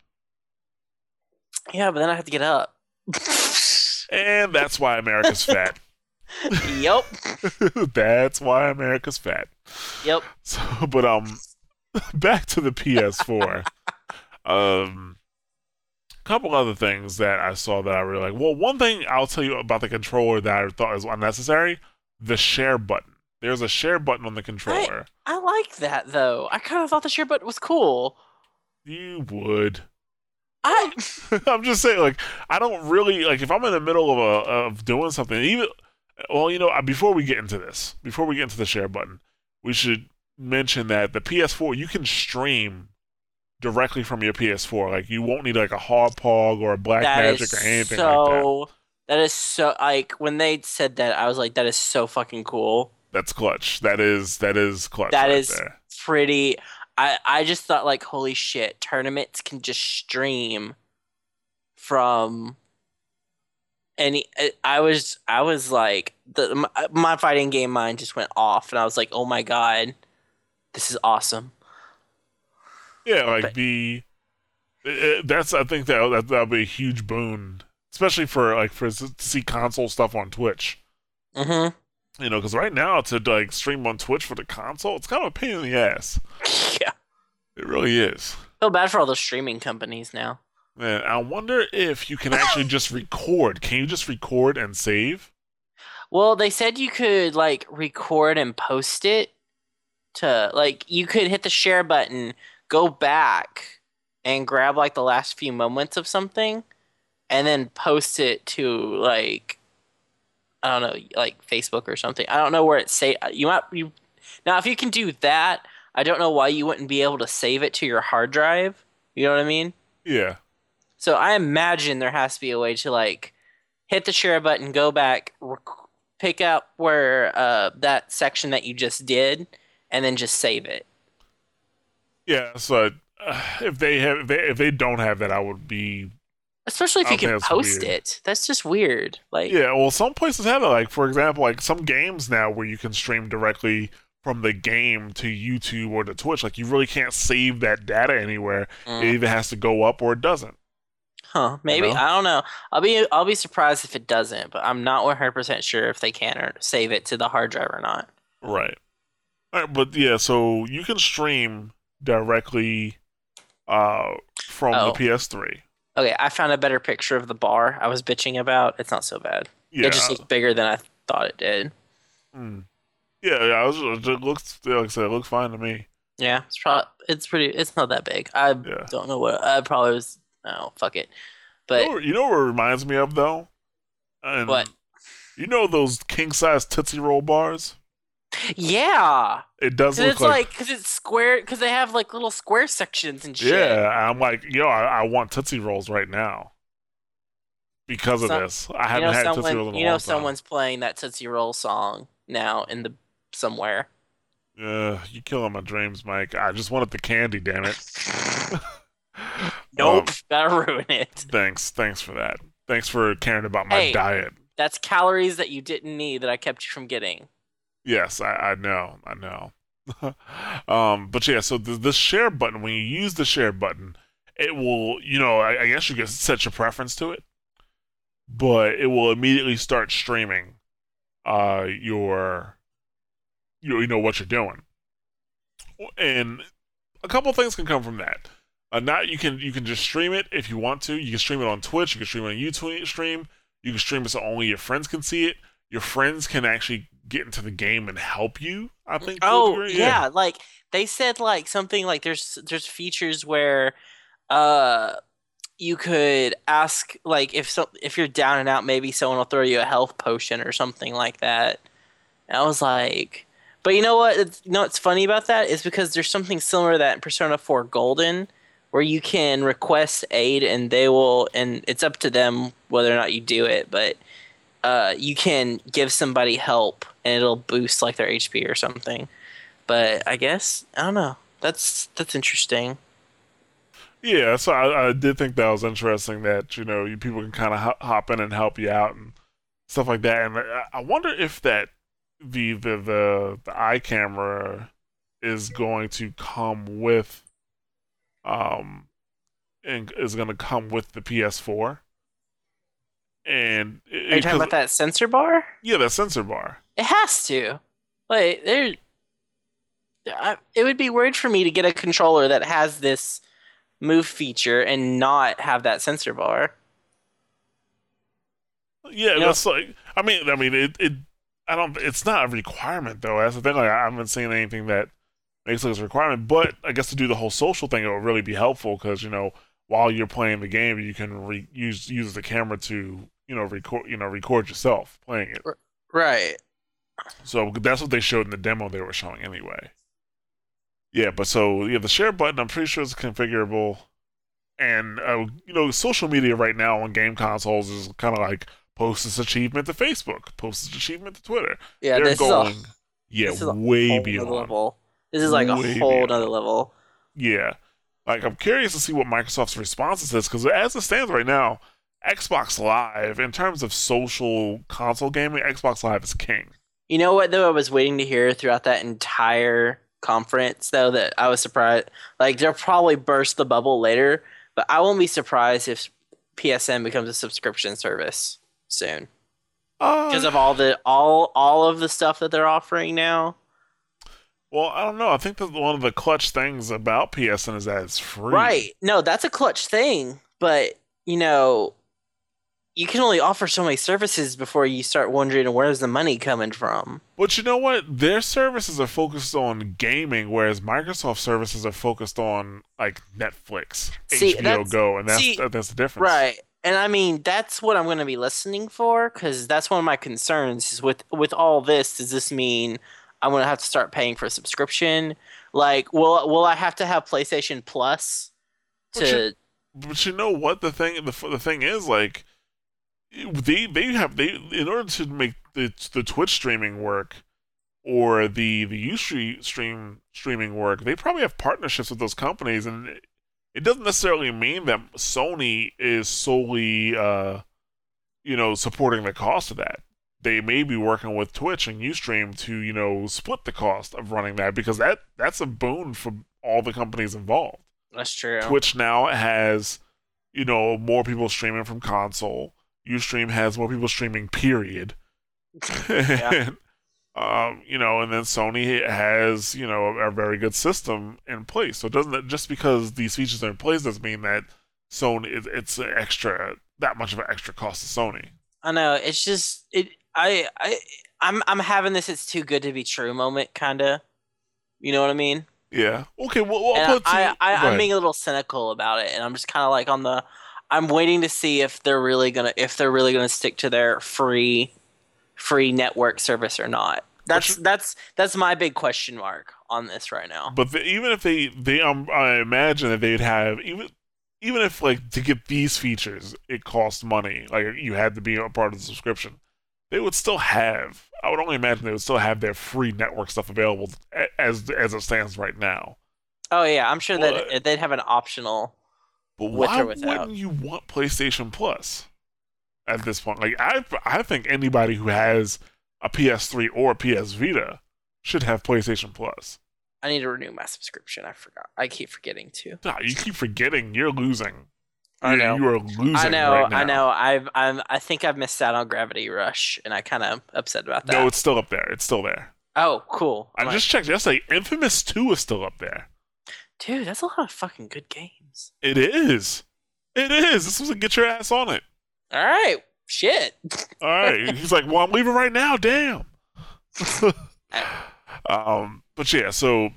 yeah, but then I have to get up. And that's why America's fat. yep. that's why America's fat. Yep. So, but um, back to the PS4. um, couple other things that I saw that I really like. Well, one thing I'll tell you about the controller that I thought was unnecessary: the share button. There's a share button on the controller. I like that though. I kind of thought the share button was cool. You would. I I'm just saying, like, I don't really like if I'm in the middle of a of doing something. Even well, you know, uh, before we get into this, before we get into the share button, we should mention that the PS4 you can stream directly from your PS4. Like, you won't need like a Hauppauge or a black that magic or anything like that. so. that is so like when they said that, I was like, that is so fucking cool. That's clutch. That is that is clutch. That right is there. pretty. I I just thought like, holy shit, tournaments can just stream from any. I- I was I was like the my fighting game mind just went off, and I was like, oh my god, this is awesome. Yeah, like But- the uh, uh, that's I think that that that'll be a huge boon, especially for like for to see console stuff on Twitch. Mm-hmm. You know, because right now to like stream on Twitch for the console, it's kind of a pain in the ass. Yeah. It really is. Feel bad for all those streaming companies now. Man, I wonder if you can actually just record. Can you just record and save? Well, they said you could like record and post it to like you could hit the share button, go back and grab like the last few moments of something and then post it to like I don't know, like Facebook or something. I don't know where it say you might you Now, if you can do that, I don't know why you wouldn't be able to save it to your hard drive. You know what I mean? Yeah. So I imagine there has to be a way to like hit the share button, go back, rec- pick up where uh, that section that you just did, and then just save it. Yeah. So uh, if they have, if they, if they don't have that, I would be. Especially if you can post weird. it. That's just weird. Like, Yeah. Well, some places have it. Like for example, like some games now where you can stream directly from the game to YouTube or to Twitch. Like you really can't save that data anywhere. mm, It either has to go up or it doesn't. huh? Maybe know? I don't know. I'll be I'll be surprised if it doesn't, but I'm not 100 percent sure if they can or save it to the hard drive or not. Right. All right, but yeah, so you can stream directly uh from Oh. the PS3. Okay, I found a better picture of the bar I was bitching about. It's not so bad. Yeah. It just looks bigger than I thought it did. mm. Yeah, yeah, I was, it looks like I said, it looks fine to me. Yeah, it's probably it's pretty. It's not that big. I Yeah. don't know what. I probably was. Oh fuck it. You But know, you know what it reminds me of though? And What? You know those king size Tootsie Roll bars? Yeah, It does look it's like, like because it's square because they have like little square sections and shit. Yeah, I'm like, yo, I, I want Tootsie Rolls right now. Because of Some- this. I haven't know had Tootsie Rolls in a You know time. someone's playing that Tootsie Roll song now in the somewhere. Yeah, you killing my dreams, Mike. I just wanted the candy, damn it. Nope, Um, gotta ruin it. thanks, thanks for that. Thanks for caring about my Hey. diet. That's calories that you didn't need that I kept you from getting. Yes, I, I know, I know. um, but yeah, so the, the share button, when you use the share button, it will, you know, I, I guess you can set your preference to it, but it will immediately start streaming, uh, your, you, you know, what you're doing, and a couple things can come from that. Uh, not you can you can just stream it if you want to. You can stream it on Twitch. You can stream it on YouTube stream. You can stream it so only your friends can see it. Your friends can actually get into the game and help you. I think. Oh degree. yeah. like they said like something like there's there's features where uh you could ask like if so if you're down and out maybe someone will throw you a health potion or something like that. And I was like but you know what it's, you know what's funny about that is because there's something similar to that in Persona 4 Golden where you can request aid and they will and it's up to them whether or not you do it but uh, you can give somebody help and it'll boost like their HP or something. But I guess I don't know. That's that's interesting. Yeah, so I, I did think that was interesting that you know you people can kind of hop in and help you out and stuff like that. And I, wonder if that the the the the eye camera is going to come with um and is going to come with the PS4. And it, are you talking about that sensor bar? Yeah, that sensor bar. It has to. Like there, it would be weird for me to get a controller that has this move feature and not have that sensor bar. Yeah, you that's know? like. I mean, I mean, it, it. I don't. It's not a requirement though. That's the thing. Like, I haven't seen anything that makes it a requirement. But I guess to do the whole social thing, it would really be helpful because you know while you're playing the game, you can re- use use the camera to you know record you know record yourself playing it. Right. So that's what they showed in the demo they were showing anyway. Yeah, but so yeah, the share button I'm pretty sure is configurable, and uh, you know social media right now on game consoles is kind of like post this achievement to Facebook, post this achievement to Twitter. Yeah, they're this going is a, yeah is way beyond level. This is like way a whole beyond. other level. Yeah, like I'm curious to see what Microsoft's response is because as it stands right now, Xbox Live in terms of social console gaming, Xbox Live is king. You know what though? I was waiting to hear throughout that entire conference though that I was surprised. Like they'll probably burst the bubble later, but I won't be surprised if PSN becomes a subscription service soon because uh, of all the all all of the stuff that they're offering now. Well, I don't know. I think that one of the clutch things about PSN is that it's free. Right. No, that's a clutch thing. But, you know, you can only offer so many services before you start wondering where's the money coming from. But you know what? Their services are focused on gaming, whereas Microsoft services are focused on like Netflix, see, HBO Go, and that's see, that's the difference. Right. And I mean, that's what I'm going to be listening for because that's one of my concerns is with with all this. Does this mean I'm gonna have to start paying for a subscription. Like, will will I have to have PlayStation Plus to? But you, but you know what the thing the the thing is like they they have they in order to make the the Twitch streaming work or the the Ustream stream streaming work, they probably have partnerships with those companies, and it doesn't necessarily mean that Sony is solely uh, you know supporting the cost of that they may be working with Twitch and Ustream to, you know, split the cost of running that because that that's a boon for all the companies involved. That's true. Twitch now has, you know, more people streaming from console. Ustream has more people streaming, period. yeah. um, you know, and then Sony has, you know, a, a very good system in place. So doesn't that just because these features are in place doesn't mean that Sony it, it's extra that much of an extra cost to Sony. I know. It's just it I I I'm I'm having this it's too good to be true moment kind of. You know what I mean? Yeah. Okay. Well, well I, I, I am being a little cynical about it, and I'm just kind of like on the. I'm waiting to see if they're really gonna if they're really gonna stick to their free, free network service or not. That's that's that's my big question mark on this right now. But the, even if they they um, I imagine that they'd have even even if like to get these features it costs money like you had to be a part of the subscription they would still have. I would only imagine they would still have their free network stuff available as as it stands right now. Oh yeah, I'm sure that they'd have an optional. But why wouldn't you want PlayStation Plus at this point? Like I, I think anybody who has a PS3 or a PS Vita should have PlayStation Plus. I need to renew my subscription. I forgot. I keep forgetting to. Nah, you keep forgetting. You're losing. I know you are losing. I know. Right I know. I've. I'm. I think I've missed out on Gravity Rush, and I kind of upset about that. No, it's still up there. It's still there. Oh, cool. I just checked yesterday. Infamous Two is still up there. Dude, that's a lot of fucking good games. It is. It is. This was a get your ass on it. All right. Shit. All right. He's like, well, I'm leaving right now. Damn. um. But yeah. So,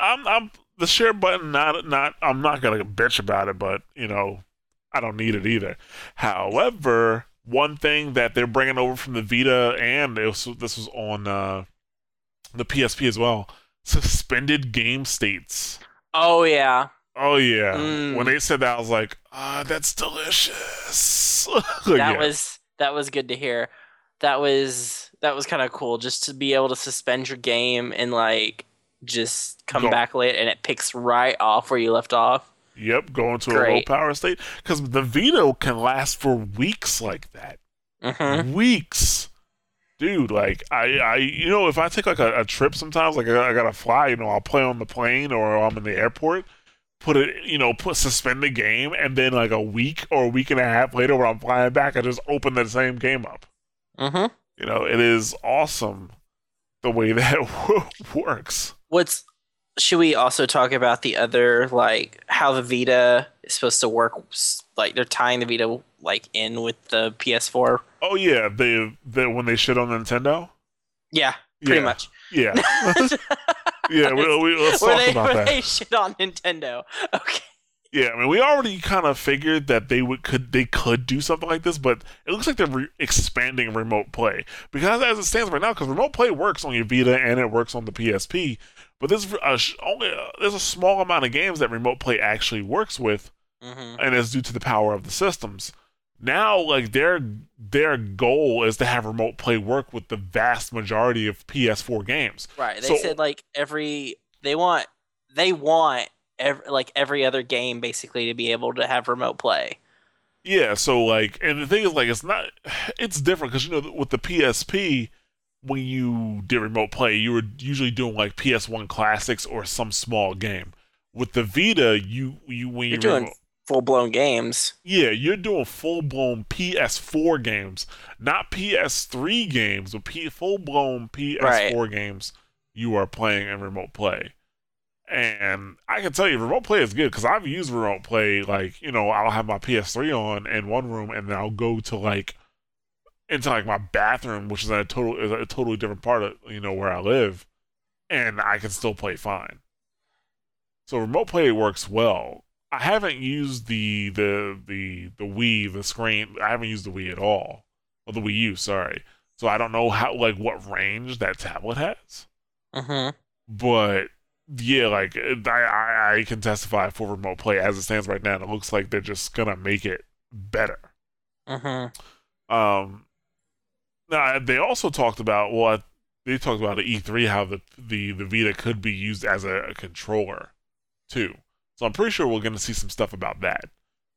I'm. I'm the share button, not not I'm not gonna bitch about it, but you know, I don't need it either. However, one thing that they're bringing over from the Vita and was, this was on uh, the PSP as well, suspended game states. Oh yeah. Oh yeah. Mm. When they said that, I was like, ah, that's delicious. that yeah. was that was good to hear. That was that was kind of cool just to be able to suspend your game and like just come Go. back late and it picks right off where you left off. Yep, going to a low power state because the Vita can last for weeks like that. Mm-hmm. Weeks, dude. Like I, I, you know, if I take like a, a trip sometimes, like I, I gotta fly, you know, I'll play on the plane or I'm in the airport. Put it, you know, put suspend the game, and then like a week or a week and a half later, when I'm flying back, I just open the same game up. Mm-hmm. You know, it is awesome the way that works. What's should we also talk about the other like how the Vita is supposed to work? Like they're tying the Vita like in with the PS4. Oh yeah, they, they when they shit on Nintendo. Yeah, pretty Yeah. much. Yeah, yeah. We, we, let's talk they about where that. they shit on Nintendo. Okay. Yeah, I mean, we already kind of figured that they would could they could do something like this, but it looks like they're re- expanding remote play because as it stands right now, because remote play works on your Vita and it works on the PSP, but there's a, sh- only uh, there's a small amount of games that remote play actually works with, Mm-hmm. and it's due to the power of the systems. Now, like their their goal is to have remote play work with the vast majority of PS4 games. Right. They So- said like every they want they want every, like every other game basically to be able to have remote play. Yeah, so like, and the thing is, like, it's not, it's different because you know with the PSP, when you did remote play, you were usually doing like PS1 classics or some small game. With the Vita, you you when You're you doing remote- full blown games. yeah, you're doing full blown PS4 games, not PS3 games, but P- full blown PS4 games. You are playing in remote play. And I can tell you, remote play is good because I've used remote play. Like, you know, I'll have my PS3 on in one room, and then I'll go to like into like my bathroom, which is a total is a totally different part of you know where I live, and I can still play fine. So remote play works well. I haven't used the the the the Wii, the screen. I haven't used the Wii at all, or the Wii U. Sorry. So I don't know how like what range that tablet has Mm-hmm. but yeah, like I, I, can testify for remote play as it stands right now. And it looks like they're just gonna make it better. Mm-hmm. Um, now they also talked about well, they talked about at E3 how the the the Vita could be used as a, a controller too. So I'm pretty sure we're gonna see some stuff about that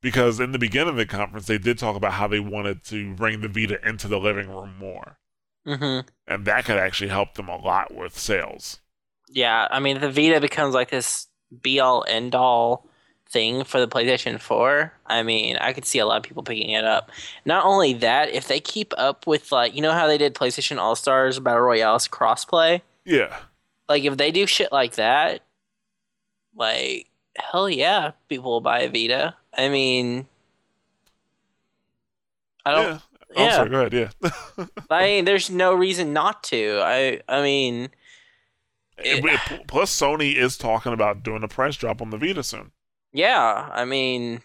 because in the beginning of the conference they did talk about how they wanted to bring the Vita into the living room more, Mm-hmm. and that could actually help them a lot with sales. Yeah, I mean the Vita becomes like this be all end all thing for the PlayStation 4. I mean, I could see a lot of people picking it up. Not only that, if they keep up with like you know how they did PlayStation All Stars Battle Royales crossplay? Yeah. Like if they do shit like that, like hell yeah, people will buy a Vita. I mean I don't yeah. Oh, yeah. sorry, go ahead. Yeah. I mean there's no reason not to. I I mean It- it- plus, Sony is talking about doing a price drop on the Vita soon. yeah, I mean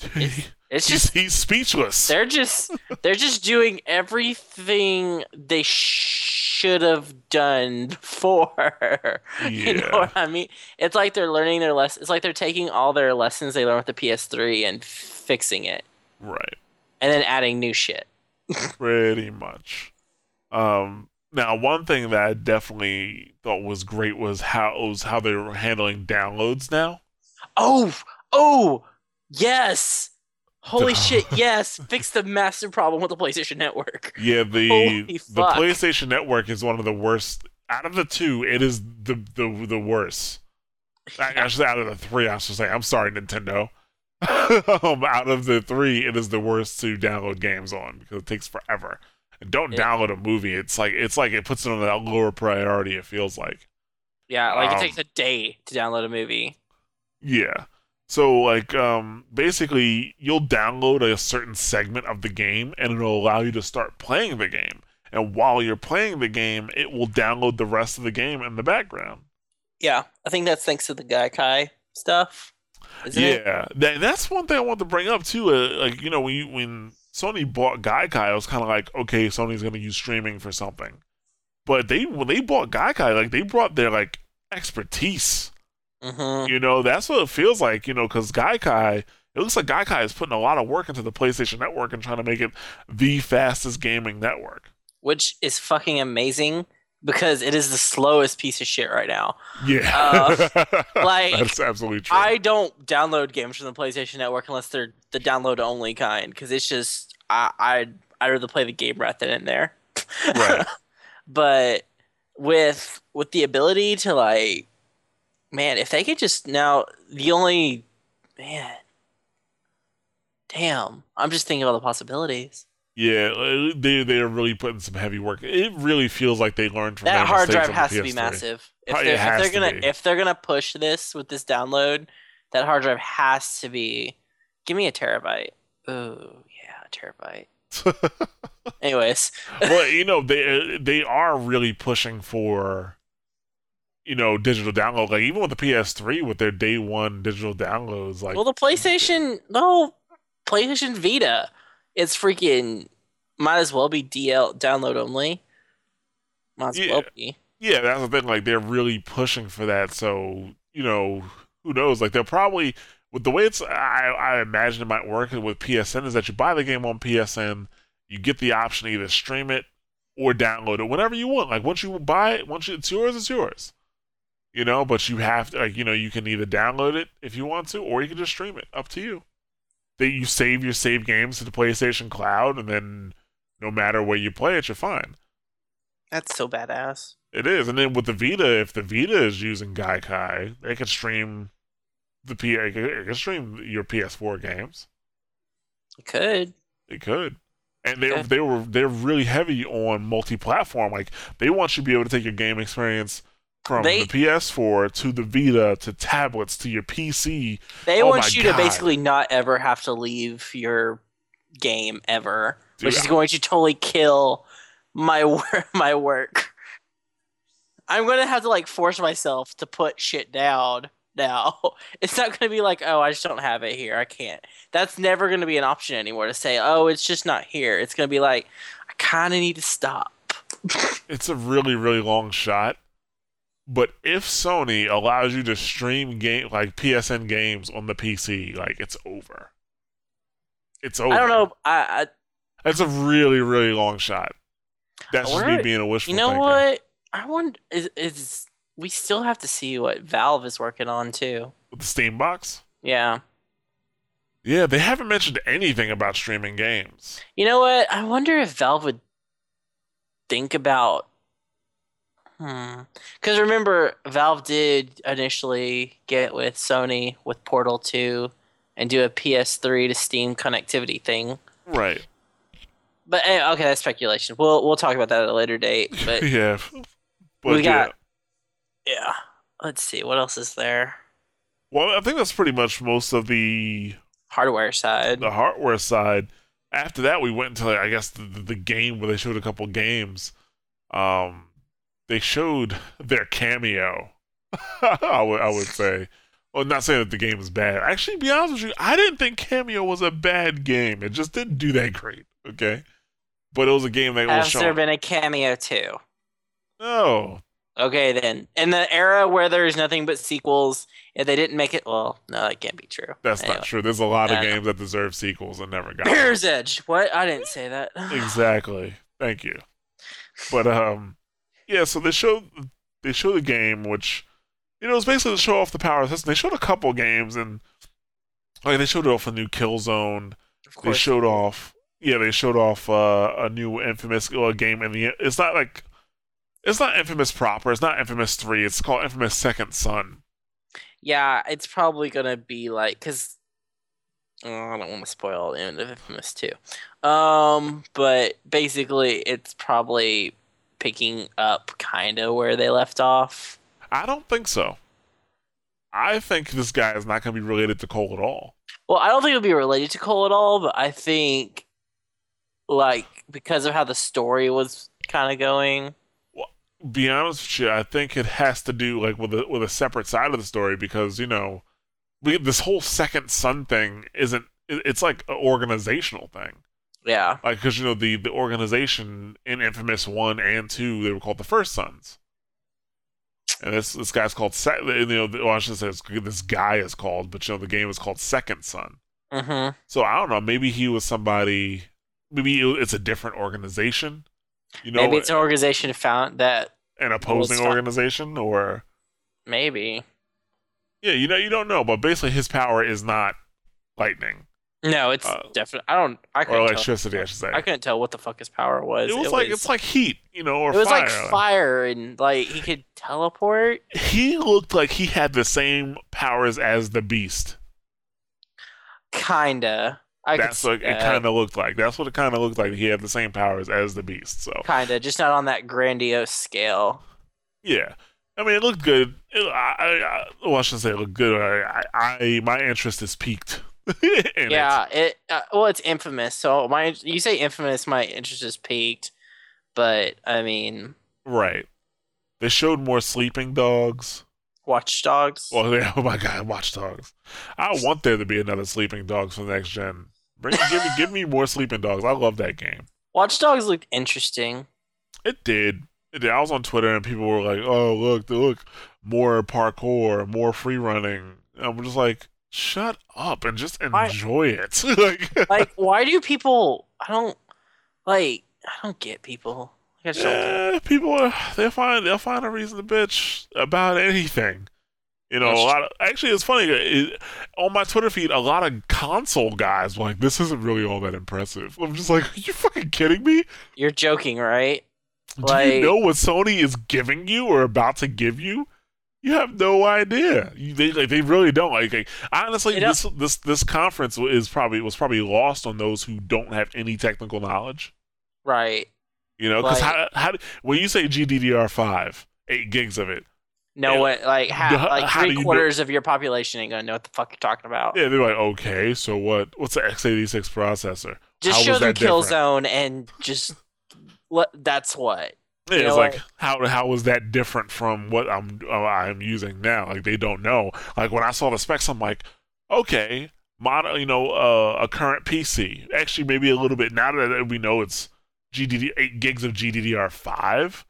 it's he's, just he's speechless. they're just they're just doing everything they should have done before. You know Yeah. what I mean? It's like they're learning their lessons. It's like they're taking all their lessons they learned with the PS3 and fixing it, Right. and then adding new shit. Pretty much. Um. Now, one thing that I definitely thought was great was how was how they were handling downloads now. Oh, oh, yes. Holy shit, yes. Fix the massive problem with the PlayStation Network. Yeah, the the. PlayStation Network is one of the worst out of the two. It is the the the worst. I- Actually, out of the three, I should say. I'm sorry, Nintendo. um, out of the three, it is the worst to download games on because it takes forever. And don't Yeah. download a movie. It's like it's like it puts it on a lower priority. It feels like. Yeah, like Um, it takes a day to download a movie. Yeah. So like um basically you'll download a certain segment of the game and it'll allow you to start playing the game. And while you're playing the game, it will download the rest of the game in the background. Yeah, I think that's thanks to the Gaikai stuff. Yeah. That, that's one thing I want to bring up too. Uh, like, you know, when you, when Sony bought Gaikai, it was kind of like, okay, Sony's going to use streaming for something. But they when they bought Gaikai, like they brought their like expertise Mm-hmm. You know, that's what it feels like, you know, because Gaikai, it looks like Gaikai is putting a lot of work into the PlayStation Network and trying to make it the fastest gaming network. Which is fucking amazing because it is the slowest piece of shit right now. Yeah, Uh, like, that's absolutely true. I don't download games from the PlayStation Network unless they're the download only kind because it's just I I'd, I'd rather play the game right then and there. Right. but with with the ability to like, man, if they could just now the only man, damn, I'm just thinking about the possibilities. Yeah, uh, they they are really putting some heavy work. It really feels like they learned from that hard drive has to be massive. If it they're, if they're gonna be. if they're gonna push this with this download, that hard drive has to be. Give me a terabyte. Oh yeah, a terabyte. Anyways, well, you know they they are really pushing for you know digital download. Like even with the PS3, with their day one digital downloads, like well, the PlayStation, no, PlayStation Vita, it's freaking might as well be DL download only. Might as Yeah. well be. yeah, that's the thing. Like they're really pushing for that. So you know, who knows? Like they'll probably with the way it's. I I imagine it might work with PSN is that you buy the game on PSN, you get the option to either stream it or download it whenever you want. Like once you buy it, once it's yours, it's yours. You know, but you have to like you know you can either download it if you want to, or you can just stream it. Up to you. That you save your save games to the PlayStation Cloud, and then no matter where you play it, you're fine. That's so badass. It is, and then with the Vita, if the Vita is using Gaikai, they can stream the P. It can stream your PS4 games. It could. It could, and they Okay. they were they're really heavy on multi-platform. Like they want you to be able to take your game experience from They- the PS4 to the Vita to tablets to your PC. They Oh want you God. to basically not ever have to leave your game ever, Dude, which is going to totally kill my wor- my work. I'm gonna have to like force myself to put shit down now. It's not gonna be like, oh, I just don't have it here. I can't. That's never gonna be an option anymore to say, oh, it's just not here. It's gonna be like, I kind of need to stop. It's a really really long shot. But if Sony allows you to stream game like PSN games on the PC, like it's over. It's over. I don't know. I, That's a really, really long shot. That's I just me being a I wishful you know thinker. what? I wonder is is we still have to see what Valve is working on too. With the Steam box? Yeah. Yeah, they haven't mentioned anything about streaming games. You know what? I wonder if Valve would think about. Hmm. Because remember, Valve did initially get with Sony with Portal 2 and do a PS3 to Steam connectivity thing. Right. But eh, okay, that's speculation. We'll we'll talk about that at a later date. But yeah. But We got- yeah. yeah, let's see what else is there. Well, I think that's pretty much most of the Hardware side. the hardware side. After that, we went into I guess the, the, the game where they showed a couple games. Um, they showed their cameo. I would I would say. Well, not saying that the game is bad. Actually, to be honest with you, I didn't think Kameo was a bad game. It just didn't do that great. Okay, but it was a game that was Has there been a Kameo too? No, Okay, then. In the era where there's nothing but sequels, if they didn't make it, well, no, that can't be true. that's Anyway. not true. There's a lot of Uh, games that deserve sequels and never got. Mirror's Edge. What? I didn't say that. exactly. Thank you. But um, yeah. So they showed they showed the game, which you know, it's basically to show off the power of the system. They showed a couple games, and like they showed off a new Killzone. Of They showed off, yeah, they showed off uh, a new Infamous uh, game, and the it's not like it's not Infamous proper. It's not Infamous Three. It's called Infamous Second Son. Yeah, it's probably gonna be like because oh, I don't want to spoil the end of Infamous Two. Um, but basically, it's probably picking up kind of where they left off. I don't think so. I think this guy is not going to be related to Cole at all. Well, I don't think it'll be related to Cole at all, but I think like because of how the story was kind of going. be honest with you, I think it has to do like with a with a separate side of the story because you know, we, this whole second son thing isn't. it- It's like an organizational thing, Yeah. like because you know the the organization in Infamous one and two they were called the First Sons, and this this guy's called Se- you know well, I should say this guy is called, but you know the game is called Second Son. Mm-hmm. So I don't know. Maybe he was somebody. Maybe it's a different organization. You know, Maybe it's an organization found that an opposing organization, or Maybe. yeah, you know, you don't know. But basically, his power is not lightning No, it's Uh, definitely. I don't. I or couldn't tell. electricity, I should say. I couldn't tell what the fuck his power was. it was like it's like heat, you know, or it was fire. like fire and like he could teleport. He looked like he had the same powers as the Beast. Kinda. I That's what it kind of looked like. That's what it kind of looked like. He had the same powers as the Beast. So Kinda, just not on that grandiose scale. yeah, I mean, it looked good. It, I, I, I, well, I shouldn't say it looked good. I, I, I my interest is peaked. yeah, it. uh, well, it's infamous. So my, you say infamous, my interest is peaked. But I mean, right. They showed more sleeping dogs. Watch Dogs. Well, yeah, oh my god, Watch Dogs. I want there to be another Sleeping Dogs for the next gen. Bring, give me, give me more Sleeping Dogs. I love that game. Watch Dogs looked interesting. It did. It did. I was on Twitter and people were like, "Oh, look, look, more parkour, more free running." And I'm just like, "Shut up and just enjoy it." like, Like, why do people? I don't like. I don't get people. Like, I just don't get- eh, people are they'll find they'll find a reason to bitch about anything. You know, That's a lot of actually it's funny it, on my Twitter feed. A lot of console guys were like, "This isn't really all that impressive." I'm just like, "Are you fucking kidding me?" You're joking, right? Do Like- you know what Sony is giving you or about to give you? You have no idea. You, they like, they really don't. Like, like, honestly, They don't- this this this conference is probably was probably lost on those who don't have any technical knowledge. Right. You know, because Like- how how when you say GDDR five, eight gigs of it, No Yeah. what like like how three you know- quarters of your population ain't gonna know what the fuck you're talking about. yeah, they're like, okay, so what? What's the x86 processor? just how show them? Killzone and just that's what. Yeah, You it's know like what? how how was that different from what I'm uh, I'm using now? Like they don't know. Like when I saw the specs, I'm like, okay, mod, you know, uh, a current PC. Actually, maybe a little bit. Now that we know it's GDD eight gigs of GDDR5,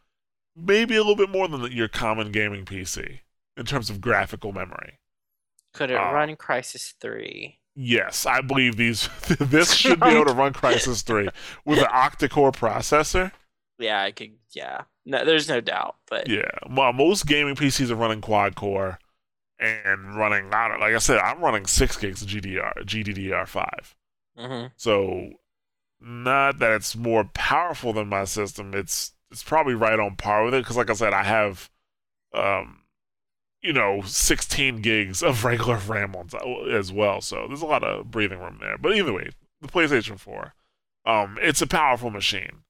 maybe a little bit more than your common gaming PC in terms of graphical memory. Could it Oh. run Crysis Three? Yes, I believe these. this should be able to run Crysis 3 with an octa-core processor. Yeah, I could. Yeah, no, there's no doubt. But Yeah, mo- most gaming PCs are running quad core and running. I don't, like I said, I'm running six gigs of GDR GDDR5. Mhm. So, not that it's more powerful than my system. It's it's probably right on par with it because, like I said, I have, um, you know, 16 gigs of regular RAM on top as well. So there's a lot of breathing room there. But either way, the PlayStation 4, um, it's a powerful machine.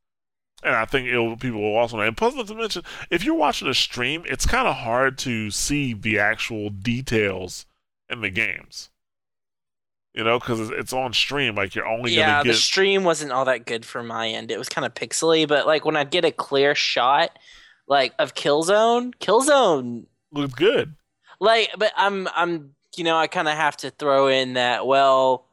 And I think it'll, people will also know. And plus, not to mention, if you're watching a stream, it's kind of hard to see the actual details in the games. You know, because it's, on stream. Like you're only yeah, gonna the get. stream wasn't all that good for my end. It was kind of pixely, but like when I'd get a clear shot, like of Killzone, Killzone looked good. like but i'm i'm you know i kind of have to throw in that well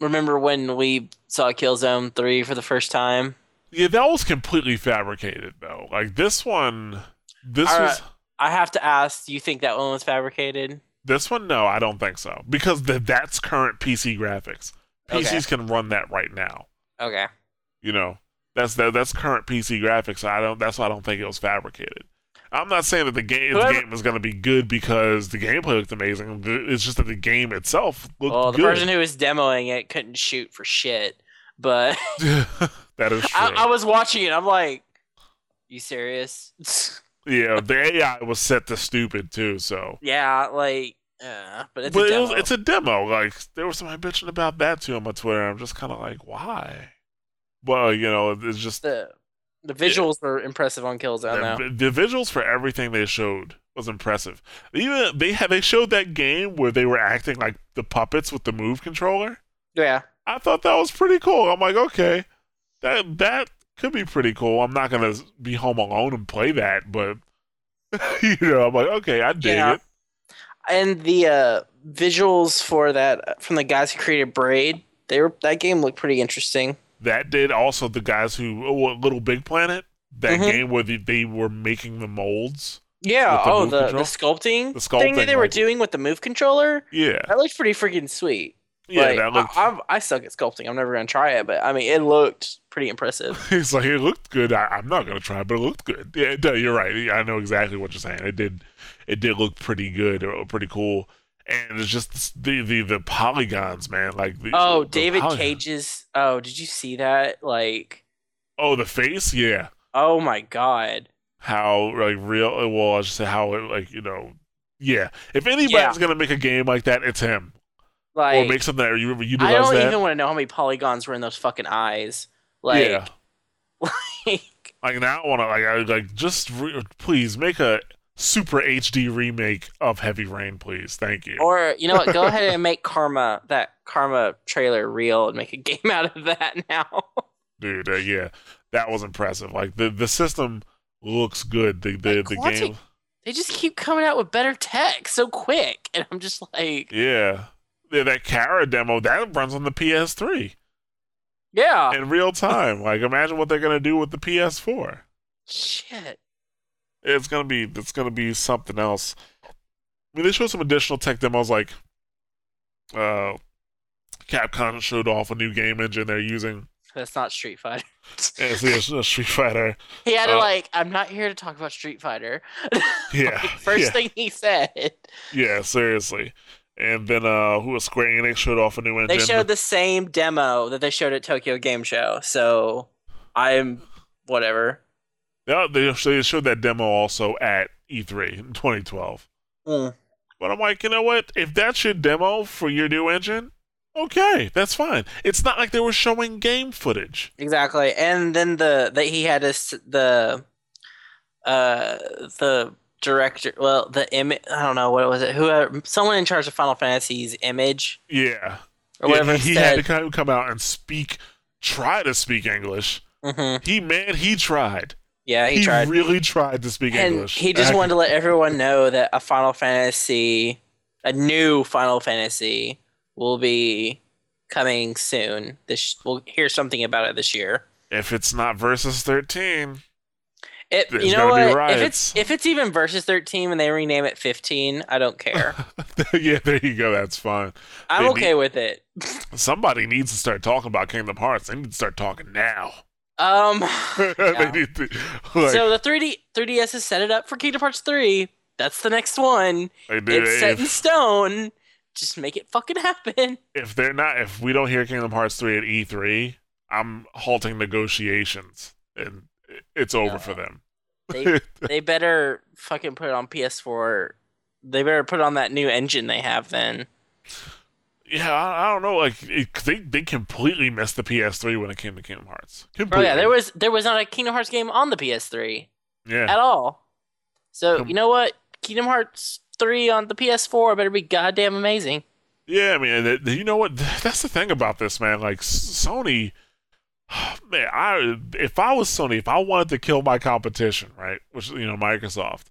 remember when we saw killzone 3 for the first time Yeah, that was completely fabricated though. Like this one, this All was i have to ask do you think that one was fabricated this one. No, I don't think so because the, that's current PC graphics. Okay. PCs can run that right now. okay You know, that's that, that's current PC graphics. I don't. That's why I don't think it was fabricated. I'm not saying that the game the game is going to be good because the gameplay looked amazing. It's just that the game itself looked well the good. person who was demoing it couldn't shoot for shit but that is true. I, I was watching it i'm like you serious yeah, the AI was set to stupid too. So yeah like uh, but it's but a it demo. was, it's a demo. Like there was somebody bitching about that too on my Twitter. I'm just kind of like, why? Well, you know, it's just the the visuals were impressive on killzone though the, the visuals for everything they showed was impressive. Even they had they showed that game where they were acting like the puppets with the move controller. yeah I thought that was pretty cool. I'm like, okay, that that could be pretty cool. I'm not gonna be home alone and play that, but you know, I'm like, okay, I dig Yeah. it. and the uh, visuals for that from the guys who created Braid, they were that game looked pretty interesting. That did also the guys who oh, Little Big Planet. That Mhm. game where they, they were making the molds. Yeah. The oh, the, the sculpting The thing that sculpting, they were doing with the move controller Yeah, that looked pretty freaking sweet. Yeah, like, that looked. I, I'm, I suck at sculpting. I'm never gonna try it, but I mean, it looked pretty impressive. He's like, it looked good. I, I'm not gonna try, but it looked good. Yeah, no, you're right. I know exactly what you're saying. It did, it did look pretty good or pretty cool. And it's just the the the polygons, man. Like the, Oh, the David Cage's. Oh, did you see that? Like, Oh, the face. Yeah, oh my god. how like real. Well, I just say how it, like you know. Yeah, if anybody's Yeah. gonna make a game like that, it's him. Like, or make something that you I don't that. even want to know how many polygons were in those fucking eyes. Like, yeah, like like now I want to like I like just re- please make a super HD remake of Heavy Rain, please. Thank you. or you know what? Go ahead and make Kara that Kara trailer real and make a game out of that now. dude. Uh, yeah, that was impressive. Like the the system looks good. The the, the Quantic- game, they just keep coming out with better tech so quick, and I'm just like, yeah. yeah. That Kara demo that runs on the PS3 yeah, in real time. like imagine what they're gonna do with the PS4. shit. It's gonna be it's gonna be something else. I mean, they showed some additional tech demos like uh Capcom showed off a new game engine they're using. That's not Street Fighter. And it's yeah, Street Fighter. He had to Uh, like, I'm not here to talk about Street Fighter. Yeah, Like, first yeah. thing he said. Yeah, seriously. And then uh who was Square Enix showed off a new engine. They showed the same demo that they showed at Tokyo Game Show. So I'm whatever. Yeah, they showed that demo also at E3 in 2012. Mm. But I'm like, you know what? If that's your demo for your new engine, okay, that's fine. It's not like they were showing game footage. Exactly. And then the that he had us the uh the director well the image I don't know what was it who someone in charge of Final Fantasy's image Yeah. or whatever Yeah, he, he had to kind of come out and speak, try to speak English. hmm He man, he tried. Yeah, he, tried. really tried to speak and English. he just I- wanted to let everyone know that a Final Fantasy, a new Final Fantasy, will be coming soon. This we'll hear something about it this year. If it's not versus 13, It, There's you know what? If it's if it's even versus thirteen and they rename it fifteen, I don't care. yeah, there you go. That's fine. I'm They okay with it. Somebody needs to start talking about Kingdom Hearts. They need to start talking now. Um, they need to, like, so the 3D 3DS has set it up for Kingdom Hearts three. That's the next one. It's set in stone. Just make it fucking happen. if they're not, if we don't hear Kingdom Hearts three at E3, I'm halting negotiations, and it's over Yeah. for them. They they better fucking put it on PS4. They better put on that new engine they have then. yeah, I, I don't know. Like it, they they completely missed the PS3 when it came to Kingdom Hearts. Oh Completely. yeah, there was there was not a Kingdom Hearts game on the PS3 yeah. at all. So Com- you know what? Kingdom Hearts three on the PS4 better be goddamn amazing. Yeah, I mean, it- uh, you know what? That's the thing about this, man. Like Sony, man, I if I was Sony, if I wanted to kill my competition, right, which you know Microsoft,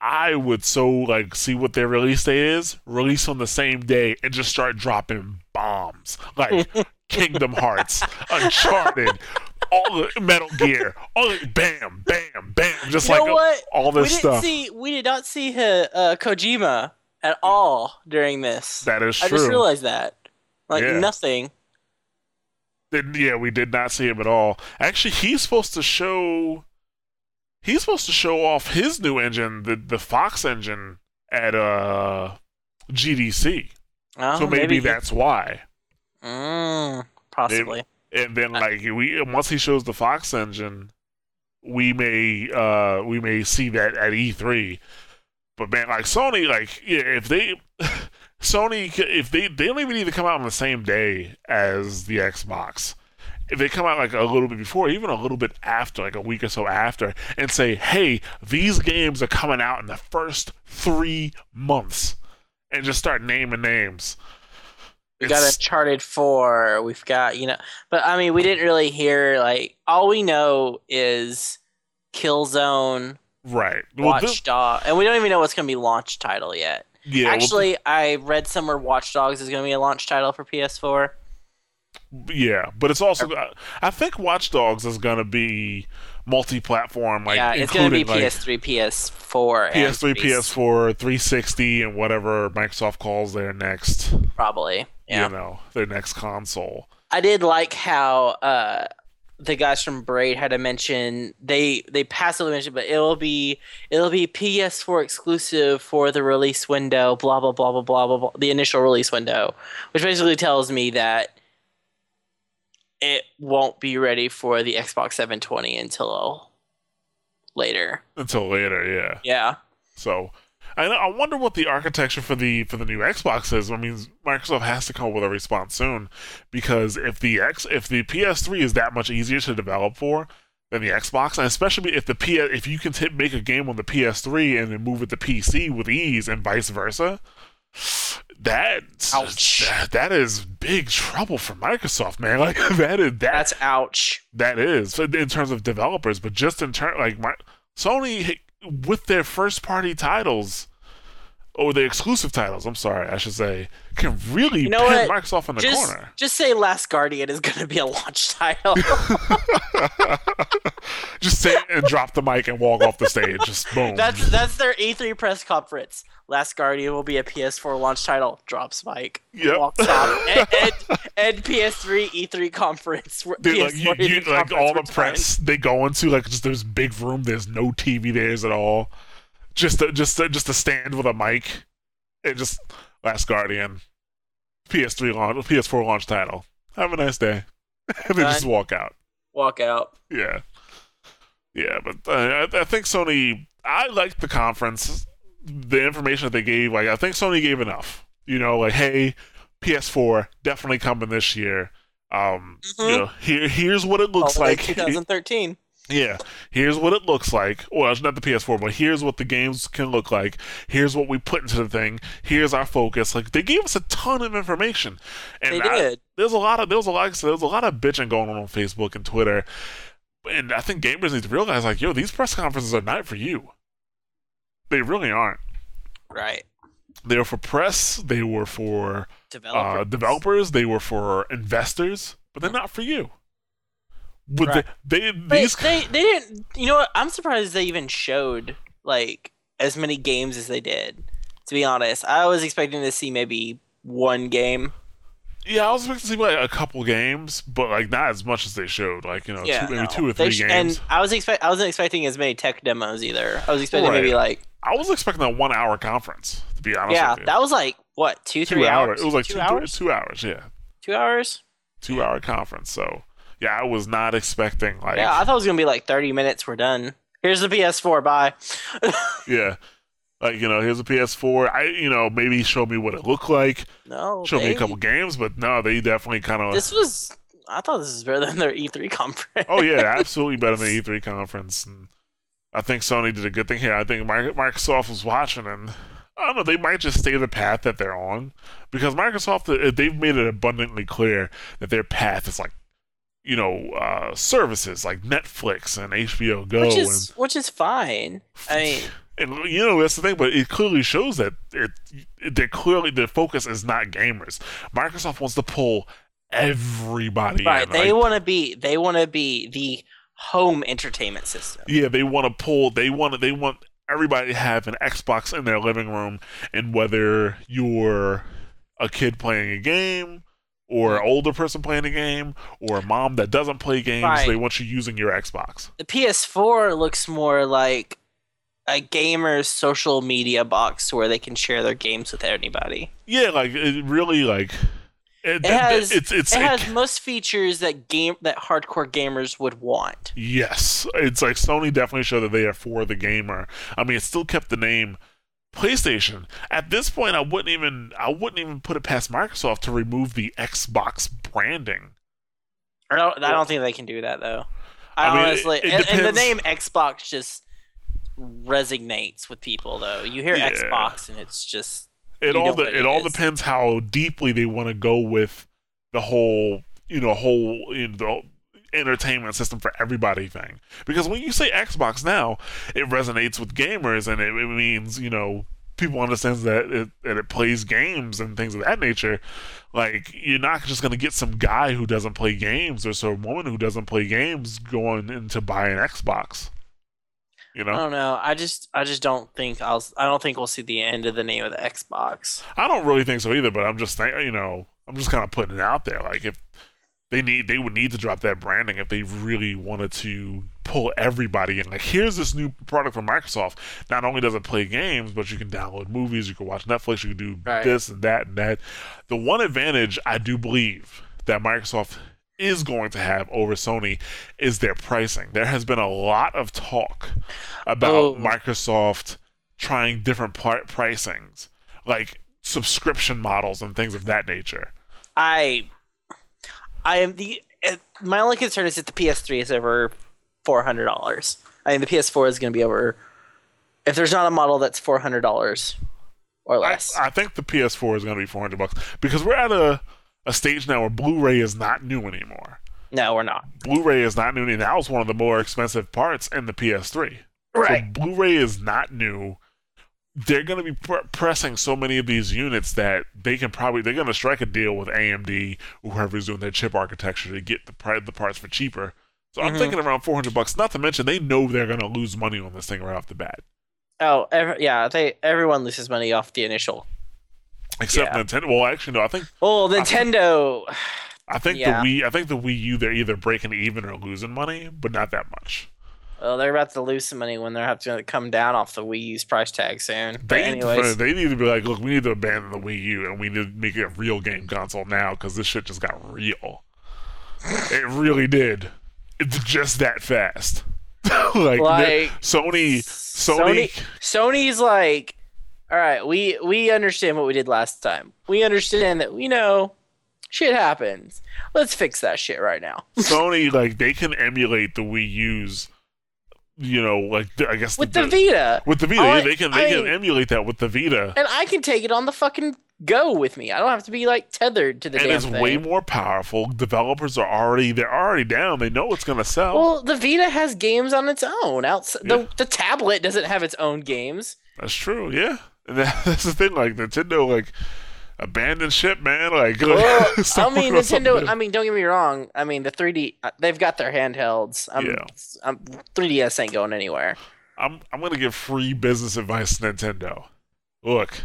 I would so like see what their release date is, release on the same day, and just start dropping bombs like Kingdom Hearts, Uncharted, all the Metal Gear, all the, bam, bam, bam, just you like know what? all We this didn't stuff. see we did not see uh, uh, Kojima at all during this. that is true. I just realized that. Like Yeah. nothing. Didn't- yeah, we did not see him at all. Actually, he's supposed to show. He's supposed to show off his new engine, the the Fox engine, at uh GDC. Oh, so maybe, that's why. Mm, possibly. And then like we once he shows the Fox engine, we may uh we may see that at E3. But man, like Sony, like yeah, if they Sony, if they they don't even need to come out on the same day as the Xbox. If they come out like a little bit before, even a little bit after, like a week or so after, and say, "Hey, these games are coming out in the first three months," and just start naming names. We got Uncharted 4. We've got, you know, but I mean, we didn't really hear, like, all we know is Killzone, right. Well, Watch this- Dog, and we don't even know what's going to be launch title yet. Yeah. well, Actually, I read somewhere Watch Dogs is going to be a launch title for PS4. Yeah, but it's also I think Watch Dogs is gonna be multi-platform, like yeah, it's going to be including like PS3, PS4, PS3, 3 PS4, 360, and whatever Microsoft calls their next. Probably. Yeah. you know, their next console. I did like how uh, the guys from Braid had to mention they they passively mentioned, but it'll be it'll be PS4 exclusive for the release window. Blah blah blah blah blah blah. blah the initial release window, which basically tells me that it won't be ready for the Xbox 720 until later. Until later, yeah. Yeah. So I I wonder what the architecture for the for the new Xbox is. I mean, Microsoft has to come up with a response soon because if the X if the PS3 is that much easier to develop for than the Xbox, and especially if the P if you can t- make a game on the PS3 and then move it to PC with ease and vice versa, that Ouch. that, that is big trouble for Microsoft, man. Like that is that That's ouch. that is in terms of developers, but just in terms like my Sony with their first party titles or the exclusive titles, I'm sorry, I should say, can really You know pin what? Microsoft in the Just corner. just say Last Guardian is going to be a launch title. just say and drop the mic and walk off the stage. Just boom. That's that's their E3 press conference. Last Guardian will be a PS4 launch title. Drops mic. Yep. Walks off. And, and, and PS3 E3 conference. Dude, PS4 like you, you E3 like all the conference press they go into like just this big room. There's no TV there's at all. Just a, just a, just a stand with a mic and just Last Guardian, PS3 launch, PS4 launch title. Have a nice day, and then just walk out. Walk out. Yeah, yeah, but uh, I, I think Sony. I liked the conference. The information that they gave, like I think Sony gave enough. You know, like hey, PS4 definitely coming this year. Um, you Mhm. know, here here's what it looks Holiday like. 2013. Yeah, here's what it looks like. Well, it's not the PS4, but here's what the games can look like. Here's what we put into the thing. Here's our focus. Like they gave us a ton of information, and They I- did. there's a lot of there's a lot there's a lot of bitching going on on Facebook and Twitter, and I think gamers need to realize like, yo, these press conferences are not for you. They really aren't. Right. They were for press. They were for Developer. uh, developers. They were for investors, but they're not for you. But Right. they, they these they they didn't. You know what? I'm surprised they even showed like as many games as they did. To be honest, I was expecting to see maybe one game. Yeah, I was expecting to see like a couple games, but like not as much as they showed. Like you know, yeah, two, maybe no. two or three sh- games. And I was expect I wasn't expecting as many tech demos either. I was expecting Right. maybe like I was expecting a one-hour conference. To be honest, yeah, with you. that was like what two two three hours. hours. It was like two two hours. Two hours, yeah, Two hours. two-hour conference. So yeah, I was not expecting like Yeah, I thought it was gonna be like thirty minutes. We're done. Here's the PS4. Bye. yeah. Like you know, here's a PS4. I you know maybe show me what it looked like, no, show me a couple games, but no, they definitely kind of. This was. I thought this was better than their E3 conference. Oh yeah, absolutely better than the E3 conference. And I think Sony did a good thing here. I think Microsoft was watching, and I don't know. They might just stay the path that they're on because Microsoft they've made it abundantly clear that their path is like, you know, uh, services like Netflix and HBO Go which and is which is fine. I mean, and you know that's the thing, but it clearly shows that it, it they clearly the focus is not gamers. Microsoft wants to pull everybody right? in. They like, want to be they want to be the home entertainment system. yeah, they want to pull. They want to. They want everybody to have an Xbox in their living room, and whether you're a kid playing a game. Or an older person playing a game, or a mom that doesn't play games, Right. they want you using your Xbox. The PS4 looks more like a gamer's social media box where they can share their games with anybody. Yeah, like it really like it, It has it's it's it has most features that game that hardcore gamers would want. Yes, it's like Sony definitely showed that they are for the gamer. I mean, it still kept the name PlayStation. At this point, I wouldn't even I wouldn't even put it past Microsoft to remove the Xbox branding. I don't, I don't think they can do that though. I, I mean, honestly, it and, and the name Xbox just resonates with people though. You hear Yeah. Xbox and it's just It all it it all depends how deeply they want to go with the whole you know whole you know, the entertainment system for everybody thing. Because when you say Xbox now, it resonates with gamers and it, it means you know people understand that it, that it plays games and things of that nature. Like you're not just gonna get some guy who doesn't play games or some woman who doesn't play games going in to buy an Xbox. You know, I don't know. I just I just don't think I'll I don't think we'll see the end of the name of the Xbox. I don't really think so either. But I'm just saying, you know, I'm just kind of putting it out there. Like if they need, they would need to drop that branding if they really wanted to pull everybody in. Like here's this new product from Microsoft. Not only does it play games, but you can download movies, you can watch Netflix, you can do Right. this and that and that. The one advantage I do believe that Microsoft is going to have over Sony is their pricing. There has been a lot of talk about Oh. Microsoft trying different pri- pricings, like subscription models and things of that nature. I, I am the. uh, My only concern is that the PS3 is over four hundred dollars. I mean, the PS4 is going to be over. If there's not a model that's four hundred dollars or less, I think the PS4 is going to be 400 bucks because we're at a, a stage now where Blu-ray is not new anymore. no, we're not. Blu-ray is not new, and that was one of the more expensive parts in the PS3. So Blu-ray is not new. They're going to be pr- pressing so many of these units that they can probably they're going to strike a deal with AMD or whoever's doing their chip architecture to get the the parts for cheaper. So I'm Mhm. thinking around 400 bucks. Not to mention they know they're going to lose money on this thing right off the bat. Oh, ev- yeah. They everyone loses money off the initial. Except Yeah. Nintendo. Well, actually, no. I think Well, Nintendo. I think Yeah. the Wii. I think the Wii U. They're either breaking even or losing money, but not that much. Well, they're about to lose some money when they're have to come down off the Wii U's price tag soon. But They need, to, anyways, they need to be like, look, we need to abandon the Wii U and we need to make it a real game console now because this shit just got real. it really did. It's just that fast. like, Like, Sony, Sony, Sony, Sony's like, all right, we we understand what we did last time. We understand that we know shit happens. Let's fix that shit right now. Sony, like they can emulate the Wii U's. You know, like I guess With the Vita, with the Vita, yeah, I- they can I they can emulate that with the Vita. and I can take it on the fucking go with me. I don't have to be like tethered to the and it's thing. way more powerful. Developers are already they're already down. They know it's gonna sell. well, the Vita has games on its own. Outside, Yeah. the the tablet doesn't have its own games. That's true. Yeah, and that, that's the thing. Like Nintendo, like abandoned ship, man. Like, Well, I mean, working on something Nintendo. I mean, don't get me wrong. I mean, the 3D. uh, They've got their handhelds. I'm, Yeah. I'm, 3DS ain't going anywhere. I'm I'm gonna give free business advice to Nintendo. Look,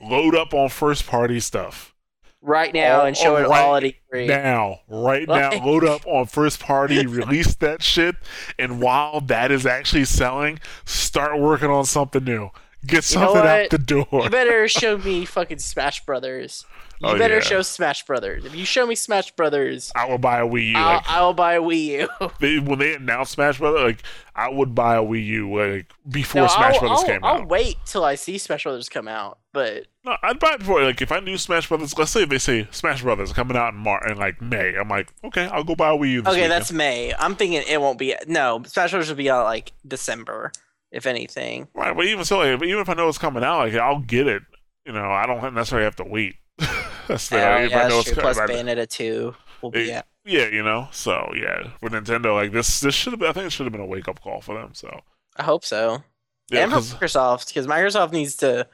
load up on first party stuff right now All- and show all it right quality free. now. Right now, load up on first party. release that shit, and while that is actually selling, start working on something new. Get something out the door. You better show me fucking Smash Brothers. You Oh, better yeah. show Smash Brothers. If you show me Smash Brothers, I will buy a Wii U. I'll, Like, I'll buy a Wii U. they, when they announced Smash Brothers, like I would buy a Wii U like before No, Smash I'll, Brothers I'll, came I'll out. wait till I see Smash Brothers come out. But No, I'd buy it before. Like if I knew Smash Brothers, let's say they say Smash Brothers coming out in March in like May, I'm like, okay, I'll go buy a Wii U. This okay, weekend. that's May. I'm thinking it won't be. No, Smash Brothers will be out like December, if anything. right. But even so, like, even if I know it's coming out, like I'll get it. You know, I don't necessarily have to wait. that's the Oh, if yeah, I know it's true. Plus. Bayonetta two will be It- Yeah, you know. So yeah, with Nintendo, like this, this should have. been I think it should have been a wake up call for them. So I hope so. yeah, and for 'cause- Microsoft, because Microsoft needs to.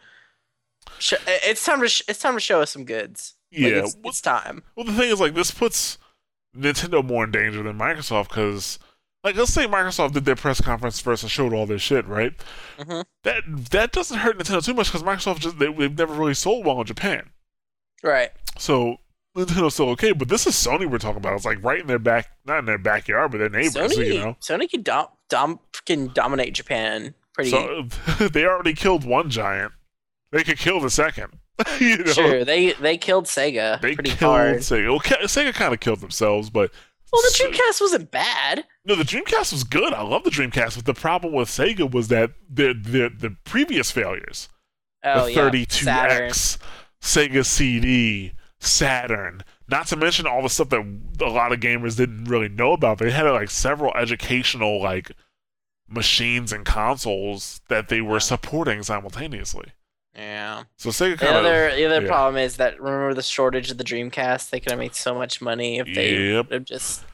Sh- it's time to sh- it's time to show us some goods. Like, yeah. it's, it's time. Well, the thing is, like, this puts Nintendo more in danger than Microsoft because, like, let's say Microsoft did their press conference first and showed all their shit, right? Mhm. That that doesn't hurt Nintendo too much because Microsoft just they, they've never really sold well in Japan, Right. so Nintendo's still okay. But this is Sony we're talking about. It's like right in their back, not in their backyard, but their neighbors. Sony, You know, Sony can dom- dom- can dominate Japan pretty so they already killed one giant. They could kill the second. you know, sure. They they killed Sega they pretty killed hard. Sega. Well, Sega kind of killed themselves, but Well, the Dreamcast wasn't bad. No, the Dreamcast was good. I love the Dreamcast, but the problem with Sega was that the the, the previous failures, Oh the 32X, Sega CD, Saturn, not to mention all the stuff that a lot of gamers didn't really know about. They had like several educational like machines and consoles that they were supporting simultaneously. Yeah. So Sega The kind of other the other yeah. problem is that remember the shortage of the Dreamcast. They could have made so much money if they Yep. have just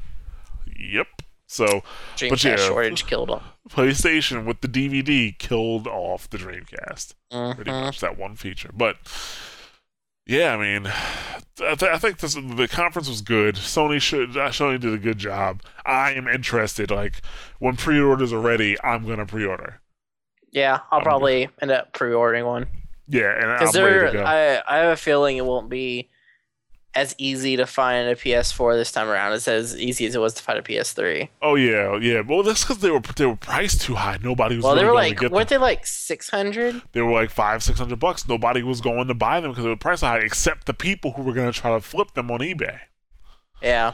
yep. So Dreamcast yeah. shortage killed them. PlayStation with the DVD killed off the Dreamcast. pretty Mhm. much that one feature. But yeah, I mean, I, th- I think this the conference was good. Sony should uh, Sony did a good job. I am interested. Like when pre-orders are ready, I'm gonna pre-order. Yeah, I'll Um, probably end up pre-ordering one Yeah, and I'm because ready to there. I I have a feeling it won't be as easy to find a PS4 this time around as as easy as it was to find a PS3. Oh yeah, yeah. Well, that's because they were they were priced too high. Nobody was. Well, really they were going like, weren't them. they like six hundred? They were like five, six hundred bucks. Nobody was going to buy them because they were priced high, except the people who were going to try to flip them on eBay. Yeah.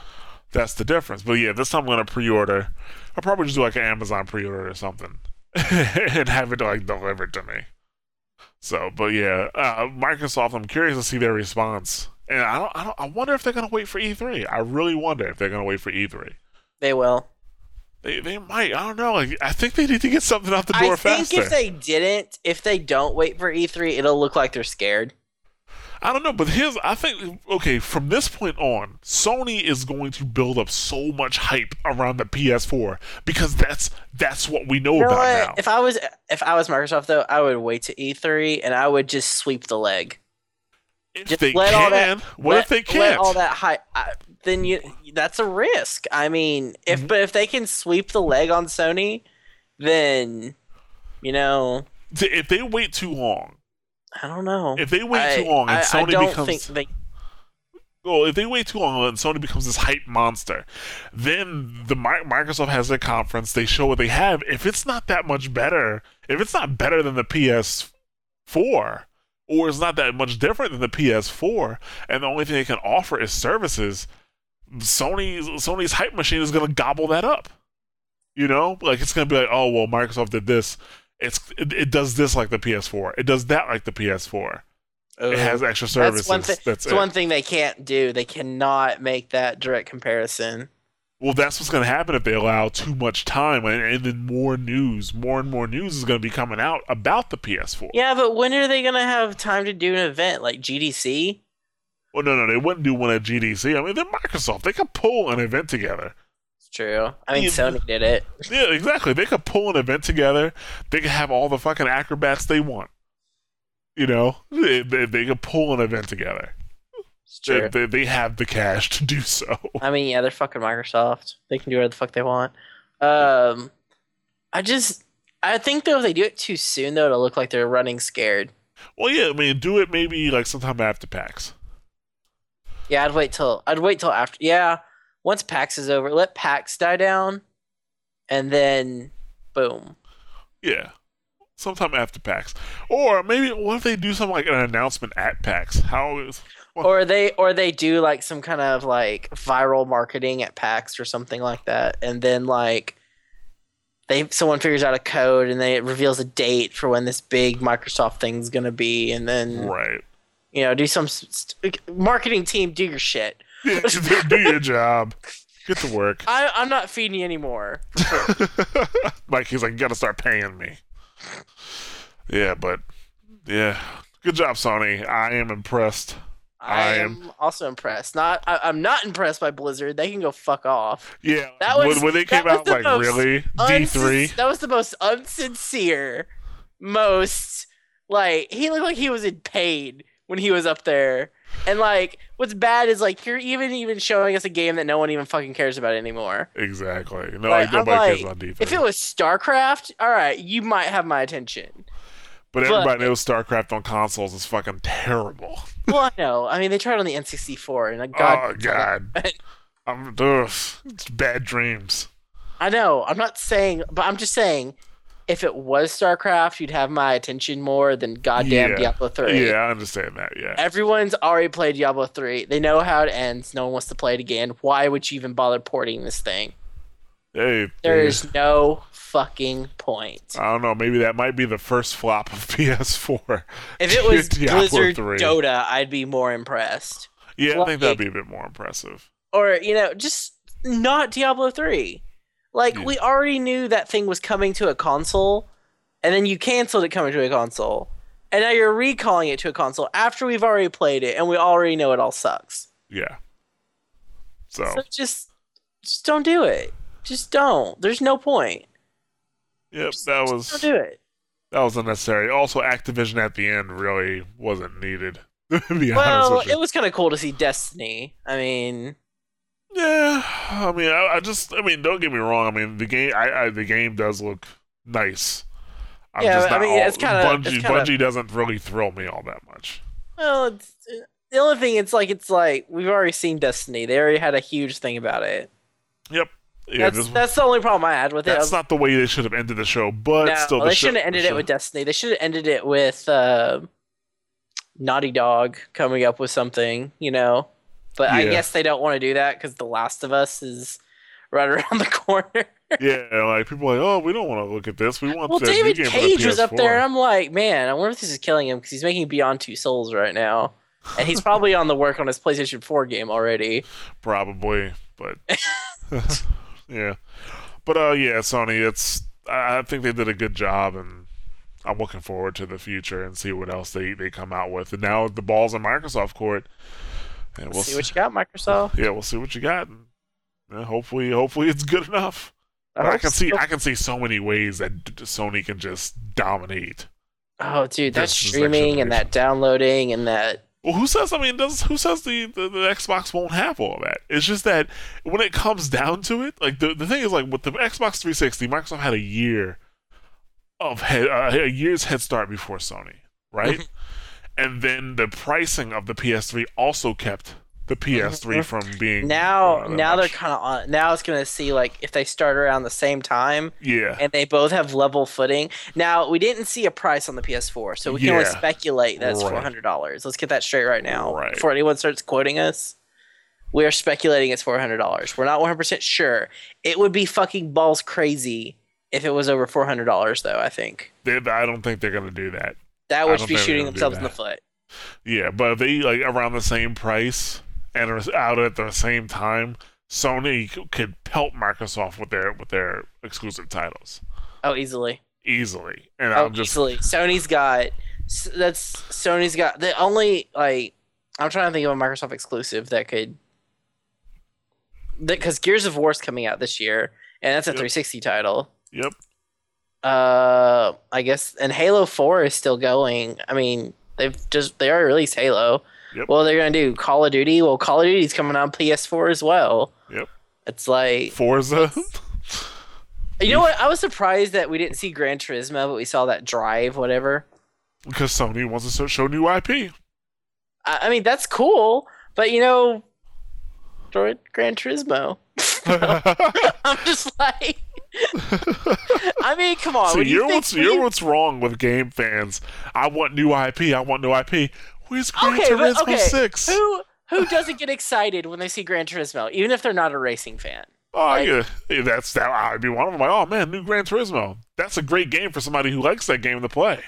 That's the difference. But yeah, this time I'm gonna pre-order. I'll probably just do like an Amazon pre-order or something, and have it like delivered to me. So, but yeah, uh, Microsoft. I'm curious to see their response, and I don't, I don't. I wonder if they're gonna wait for E3. I really wonder if they're gonna wait for E3. They will. They, they might. I don't know. Like, I think they need to get something out the door faster. I think faster. if they didn't, if they don't wait for E3, it'll look like they're scared. I don't know, but here's I think okay, from this point on, Sony is going to build up so much hype around the PS4 because that's that's what we know You know about what? now. If I was if I was Microsoft though, I would wait to E3 and I would just sweep the leg. If Just they let can, all that- what let, if they can't? all that hype. I, then you that's a risk. I mean, if Mhm. but if they can sweep the leg on Sony, then you know if they wait too long, I don't know. if they wait I, too long and I, Sony I don't becomes think they. well, if they wait too long and Sony becomes this hype monster, then the Microsoft has their conference. They show what they have. If it's not that much better, if it's not better than the PS4, or it's not that much different than the PS4, and the only thing they can offer is services, Sony's Sony's hype machine is going to gobble that up. You know, like it's going to be like, oh well, Microsoft did this. It's it, it does this like the PS4. It does that like the PS4. It has extra services. That's one thing. That's That's it. one thing they can't do. They cannot make that direct comparison. Well, that's what's going to happen if they allow too much time, and, and then more news, more and more news is going to be coming out about the PS4. Yeah, but when are they gonna have time to do an event like GDC? Well, no, no, they wouldn't do one at GDC. I mean, they're Microsoft. They could pull an event together. True. I mean, Yeah. Sony did it. Yeah, exactly. They could pull an event together. They could have all the fucking acrobats they want. You know, they, they, they could pull an event together. It's They, true. they, they have the cash to do so. I mean, yeah, they're fucking Microsoft. They can do whatever the fuck they want. Um, I just, I think though if they do it too soon, though, it'll look like they're running scared. Well, yeah, I mean, do it maybe like sometime after PAX. Yeah, I'd wait till I'd wait till after. Yeah, once PAX is over, let PAX die down, and then boom. Yeah. Sometime after PAX. Or maybe what if they do something like an announcement at PAX? How is Well- Or they or they do like some kind of like viral marketing at PAX or something like that, and then like they someone figures out a code and then it reveals a date for when this big Microsoft thing's gonna be, and then right? you know do some st- marketing team do your shit. Yeah, do, do your job. Get to work. I I'm not feeding you anymore. like he's like, you gotta start paying me. Yeah, but yeah, good job, Sony. I am impressed. I I am also impressed. Not I, I'm not impressed by Blizzard. They can go fuck off. Yeah, That was- when, when they came out, the like really D three. Unsin- that was the most unsincere, most like he looked like he was in pain when he was up there. And like, what's bad is like you're even even showing us a game that no one even fucking cares about anymore. Exactly. No, Like, like, nobody cares like, about D three. If it was StarCraft, all right, you might have my attention. but but- everybody knows StarCraft on consoles is fucking terrible. Well, I know. I mean, they tried on the N64, and like, God, oh God, I'm ugh, it's bad dreams. I know. I'm not saying, but I'm just saying, if it was StarCraft, you'd have my attention more than goddamn Yeah. Diablo 3. Yeah, I understand that. Yeah. Everyone's already played Diablo 3. They know how it ends. No one wants to play it again. Why would you even bother porting this thing? Hey, There hey, is no fucking point. I don't know. Maybe that might be the first flop of PS4. If it was Diablo Blizzard 3. Dota, I'd be more impressed. Yeah, I think that'd be a bit more impressive. Or, you know, just not Diablo 3. Like, Yeah. we already knew that thing was coming to a console, and then you canceled it coming to a console. And now you're recalling it to a console after we've already played it, and we already know it all sucks. Yeah. So, So just, just don't do it. Just don't. There's no point. yep, that Just was don't do it. that was unnecessary. Also, Activision at the end really wasn't needed. to be honest Well, it was kind of cool to see Destiny. I mean, Yeah, I mean, I, I just, I mean, don't get me wrong. I mean, the game, I, I the game does look nice. I'm Yeah, just I mean, all, it's kinda- Bungie. it's kinda- Bungie doesn't really thrill me all that much. well, it's, the only thing it's like it's like we've already seen Destiny. They already had a huge thing about it. Yep. Yeah, that's this- that's the only problem I had with it. I that's not the way they should have ended the show, but no, still, the they shouldn't have ended it with Destiny. They should have ended it with uh, Naughty Dog coming up with something, you know. But I guess they don't want to do that because The Last of Us is right around the corner. Yeah, like people are like, oh, we don't want to look at this. We want well, David game Cage was up there, and I'm like, man, I wonder if this is killing him because he's making Beyond Two Souls right now, and he's probably on the work on his PlayStation 4 game already. Probably, but yeah, but uh, yeah, Sony. It's I I think they did a good job, and I'm looking forward to the future and see what else they they come out with. And now the ball's in Microsoft court, and we'll see what you got, Microsoft. yeah, we'll see what you got. And, hopefully, hopefully it's good enough. I, hope can see so. I can see so many ways that Sony can just dominate. Oh, dude, that streaming and that downloading and that. Well, who says? I mean, does who says the, the, the Xbox won't have all that? It's just that when it comes down to it, like the the thing is, like with the Xbox 360, Microsoft had a year of head, uh, a year's head start before Sony, right? And then the pricing of the PS3 also kept the PS3 from being Now, uh, now they're kind of on. Now it's gonna see like if they start around the same time yeah. and they both have level footing. Now we didn't see a price on the PS4, so we can only speculate that it's Right. four hundred dollars. Let's get that straight right now Right. before anyone starts quoting us. We are speculating it's four hundred dollars. We're not one hundred percent sure. It would be fucking balls crazy if it was over four hundred dollars, though. I think They, I don't think they're gonna do that. That would be shooting themselves in the foot. Yeah, but if they like around the same price and are out at the same time, Sony could pelt Microsoft with their with their exclusive titles Oh, easily. easily. And Oh, I'm just easily. Sony's got that's Sony's got the only like I'm trying to think of a Microsoft exclusive that could because Gears of War's coming out this year and that's a Yep. 360 title. yep. Uh, I guess and Halo 4 is still going. I mean, they've just they already released Halo. Yep. Well, they're gonna do? Call of Duty? Well, Call of Duty's coming on PS4 as well. Yep. It's like Forza. you know what? I was surprised that we didn't see Gran Turismo, but we saw that Drive, whatever. because Sony wants to show new IP. I, I mean, that's cool, but you know, Gran Turismo. I'm just like, I mean, come on. You you're think- what's you're what's wrong with game fans. I want new IP. I want new IP. Where's Gran Okay, Turismo okay, Six? who who doesn't get excited when they see Gran Turismo, even if they're not a racing fan? Oh, Like- yeah, that's that. I'd be one of them. Like, oh man, new Gran Turismo. That's a great game for somebody who likes that game to play.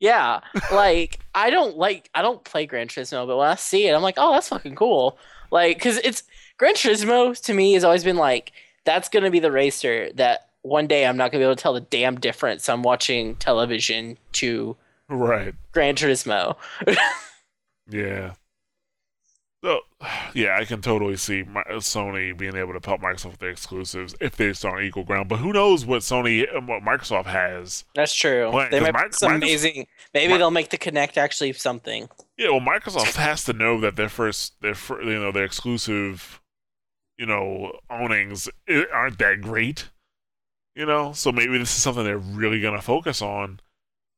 Yeah, like I don't like I don't play Gran Turismo, but when I see it, I'm like, oh, that's fucking cool. Like, cause it's Gran Turismo to me has always been like that's gonna be the racer that one day I'm not gonna be able to tell the damn difference. I'm watching television to Right. Gran Turismo. Yeah. So, yeah, I can totally see my, Sony being able to help Microsoft with their exclusives if they start on equal ground. But who knows what Sony, what Microsoft has? That's true. They might Mi- some Microsoft- amazing. Maybe Mi- they'll make the Kinect actually something. Yeah, well, Microsoft has to know that their first, their you know, their exclusive, you know, ownings eh, aren't that great. You know, so maybe this is something they're really gonna focus on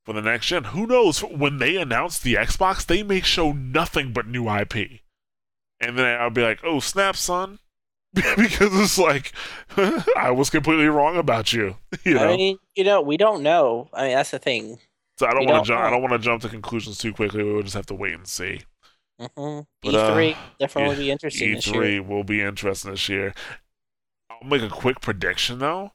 for the next gen. Who knows? When they announce the Xbox, they may show nothing but new IP, and then I'll be like, "Oh snap, son," because it's like I was completely wrong about you. You know, I mean, you know, we don't know. I mean, that's the thing. so I don't want to jump. I don't want to jump to conclusions too quickly. We'll just have to wait and see. Hmm But, E3 uh, definitely be interesting this year. E3 will be interesting this year. I'll make a quick prediction though.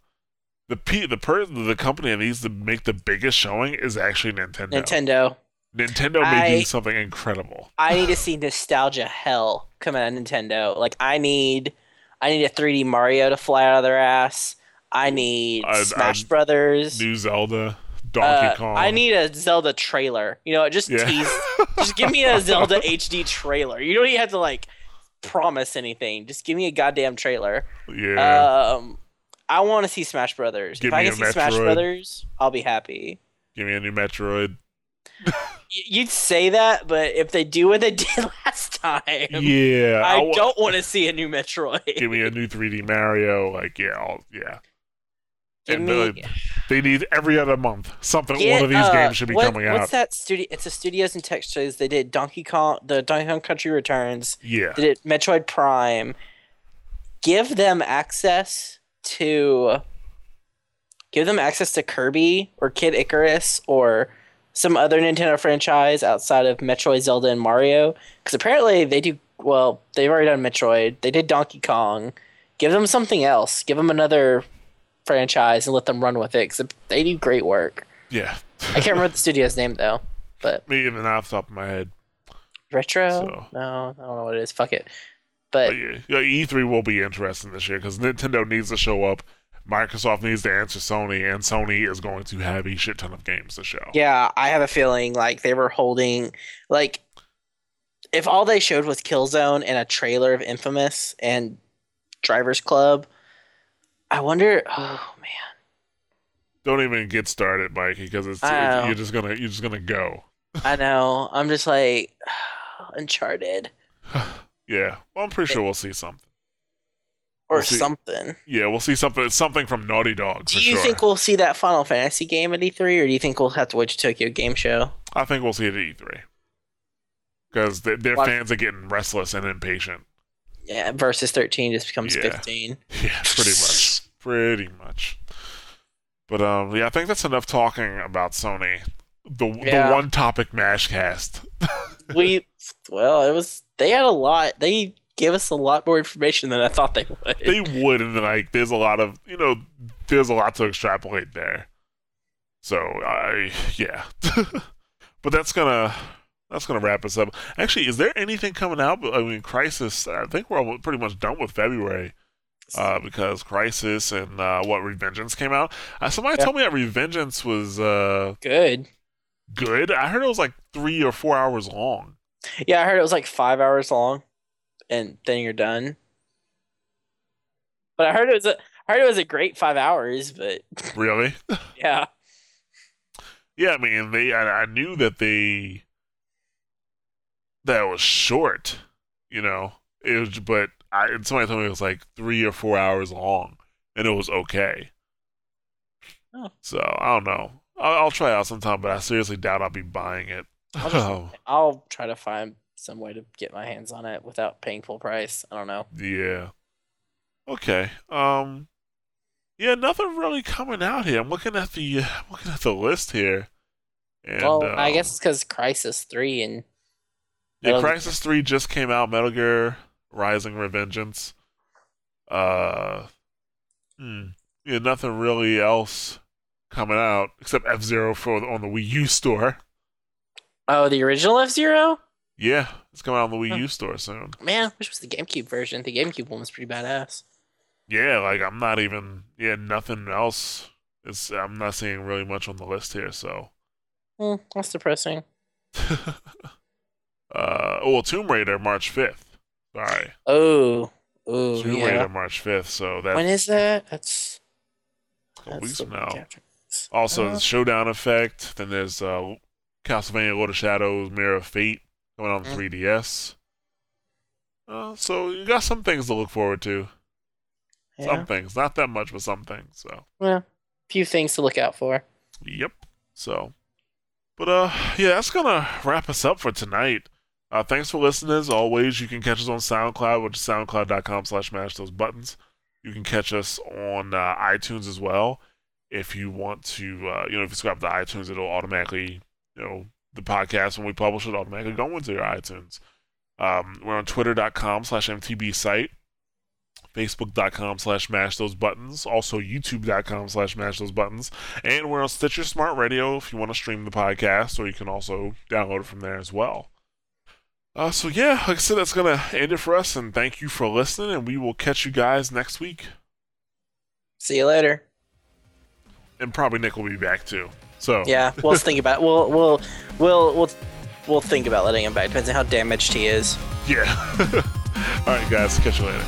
The P, the per, the company that needs to make the biggest showing is actually Nintendo. Nintendo. Nintendo may I- do something incredible. I need to see nostalgia hell come out of Nintendo. Like I need, I need a 3D Mario to fly out of their ass. I need I- Smash I- Brothers. New Zelda, Donkey Uh, Kong. I need a Zelda trailer. You know, just Yeah. tease. Just give me a Zelda HD trailer. You don't even have to like promise anything. Just give me a goddamn trailer. yeah. Um, I want to see Smash Brothers. Give if I me can a see Smash Metroid. Brothers, I'll be happy. Give me a new Metroid. You'd say that, but if they do what they did last time, Yeah. I don't want to see a new Metroid. Give me a new 3D Mario. Like yeah, I'll, yeah. Give And, me, They need every other month something. Get, one of these uh, games should be what- coming What's out. that studio? It's a Studios and Textures. They did Donkey Kong, the Donkey Kong Country Returns. Yeah, Did it Metroid Prime? Give them access to. Give them access to Kirby or Kid Icarus or some other Nintendo franchise outside of Metroid, Zelda, and Mario. Because apparently they do well. They've already done Metroid. They did Donkey Kong. Give them something else. Give them another franchise and let them run with it. Because they do great work. yeah. I can't remember the studio's name though. But Me even off the top of my head. retro? So- No, I don't know what it is. Fuck it. But But yeah, yeah, E3 will be interesting this year because Nintendo needs to show up. Microsoft needs to answer Sony, and Sony is going to have a shit ton of games to show. yeah, I have a feeling like they were holding like if all they showed was Killzone and a trailer of Infamous and Drivers Club, I wonder. Oh man, Don't even get started, Mikey, because it's, I know. you're just gonna you're just gonna go. I know. I'm just like Uncharted Yeah, well, I'm pretty sure we'll see something. or We'll see. something. Yeah, we'll see something something from Naughty Dog for Do you sure. think we'll see that Final Fantasy game at E3, or do you think we'll have to wait to Tokyo Game Show? I think we'll see it at E3 because their, their fans are getting restless and impatient. Yeah, versus 13 just becomes Yeah. 15. Yeah, pretty much. Pretty much. But um, yeah, I think that's enough talking about Sony. The Yeah. the one topic Mashcast. we well it was they had a lot they gave us a lot more information than i thought they would they would, and like, there's a lot of you know, there's a lot to extrapolate there. So I yeah, but that's gonna that's gonna wrap us up. Actually, is there anything coming out? I mean, Crysis. I think we're pretty much done with February. Uh, because Crysis and uh, what Revengeance came out. Uh, somebody Yeah. told me that Revengeance was uh, good good. I heard it was like three or four hours long. yeah i heard it was like five hours long and then you're done but i heard it was a I heard it was a great five hours but Really? yeah yeah, I mean, they. I, I knew that they that it was short. You know, it was, but I and somebody told me it was like three or four hours long, and it was okay. Oh. So I don't know. I'll, I'll try it out sometime, but I seriously doubt I'll be buying it. I'll, just, I'll try to find some way to get my hands on it without paying full price i don't know Yeah. Okay. Um. Yeah, nothing really coming out here. I'm looking at the uh, looking at the list here. And, well i um, guess it's because Crysis 3 and yeah, Metal- Crysis Three just came out. Metal Gear Rising: Revengeance. Uh. Hmm. Yeah, nothing really else coming out except F Zero for on the Wii U store. oh the original f-zero Yeah, it's coming out on the Wii Huh. U store soon. man I wish it was the gamecube version the gamecube one was pretty badass Yeah, like I'm not even. Yeah, nothing else. It's I'm not seeing really much on the list here. So. Hmm, that's depressing uh, well, Tomb Raider March fifth. Sorry, Oh, oh Tomb yeah. Raider March fifth. So that's When is that? That's a couple weeks from now. Also, Uh, the Showdown Effect. Then there's uh, Castlevania: Lord of Shadows, Mirror of Fate coming on Mm. 3DS. Uh, so you got some things to look forward to. yeah. Some things, not that much, but some things. So. Well, a few things to look out for. Yep. So, but uh, yeah, that's gonna wrap us up for tonight. Uh, thanks for listening. As always, you can catch us on SoundCloud, which is soundcloud.com/slash mash those buttons. You can catch us on uh, iTunes as well. If you want to, uh, you know, if you subscribe to iTunes, it'll automatically, you know, the podcast when we publish it automatically go into your iTunes. Um, we're on twitter.com slash MTB site, facebook.com slash mash those buttons, also youtube.com slash mash those buttons. And we're on Stitcher Smart Radio if you want to stream the podcast, or you can also download it from there as well. Uh, so yeah, like I said, that's gonna end it for us, and thank you for listening, and we will catch you guys next week. See you later. And probably Nick will be back too. So Yeah, we'll think about. We'll we'll we'll we'll we'll think about letting him back. Depends on how damaged he is. yeah. All right, guys, catch you later.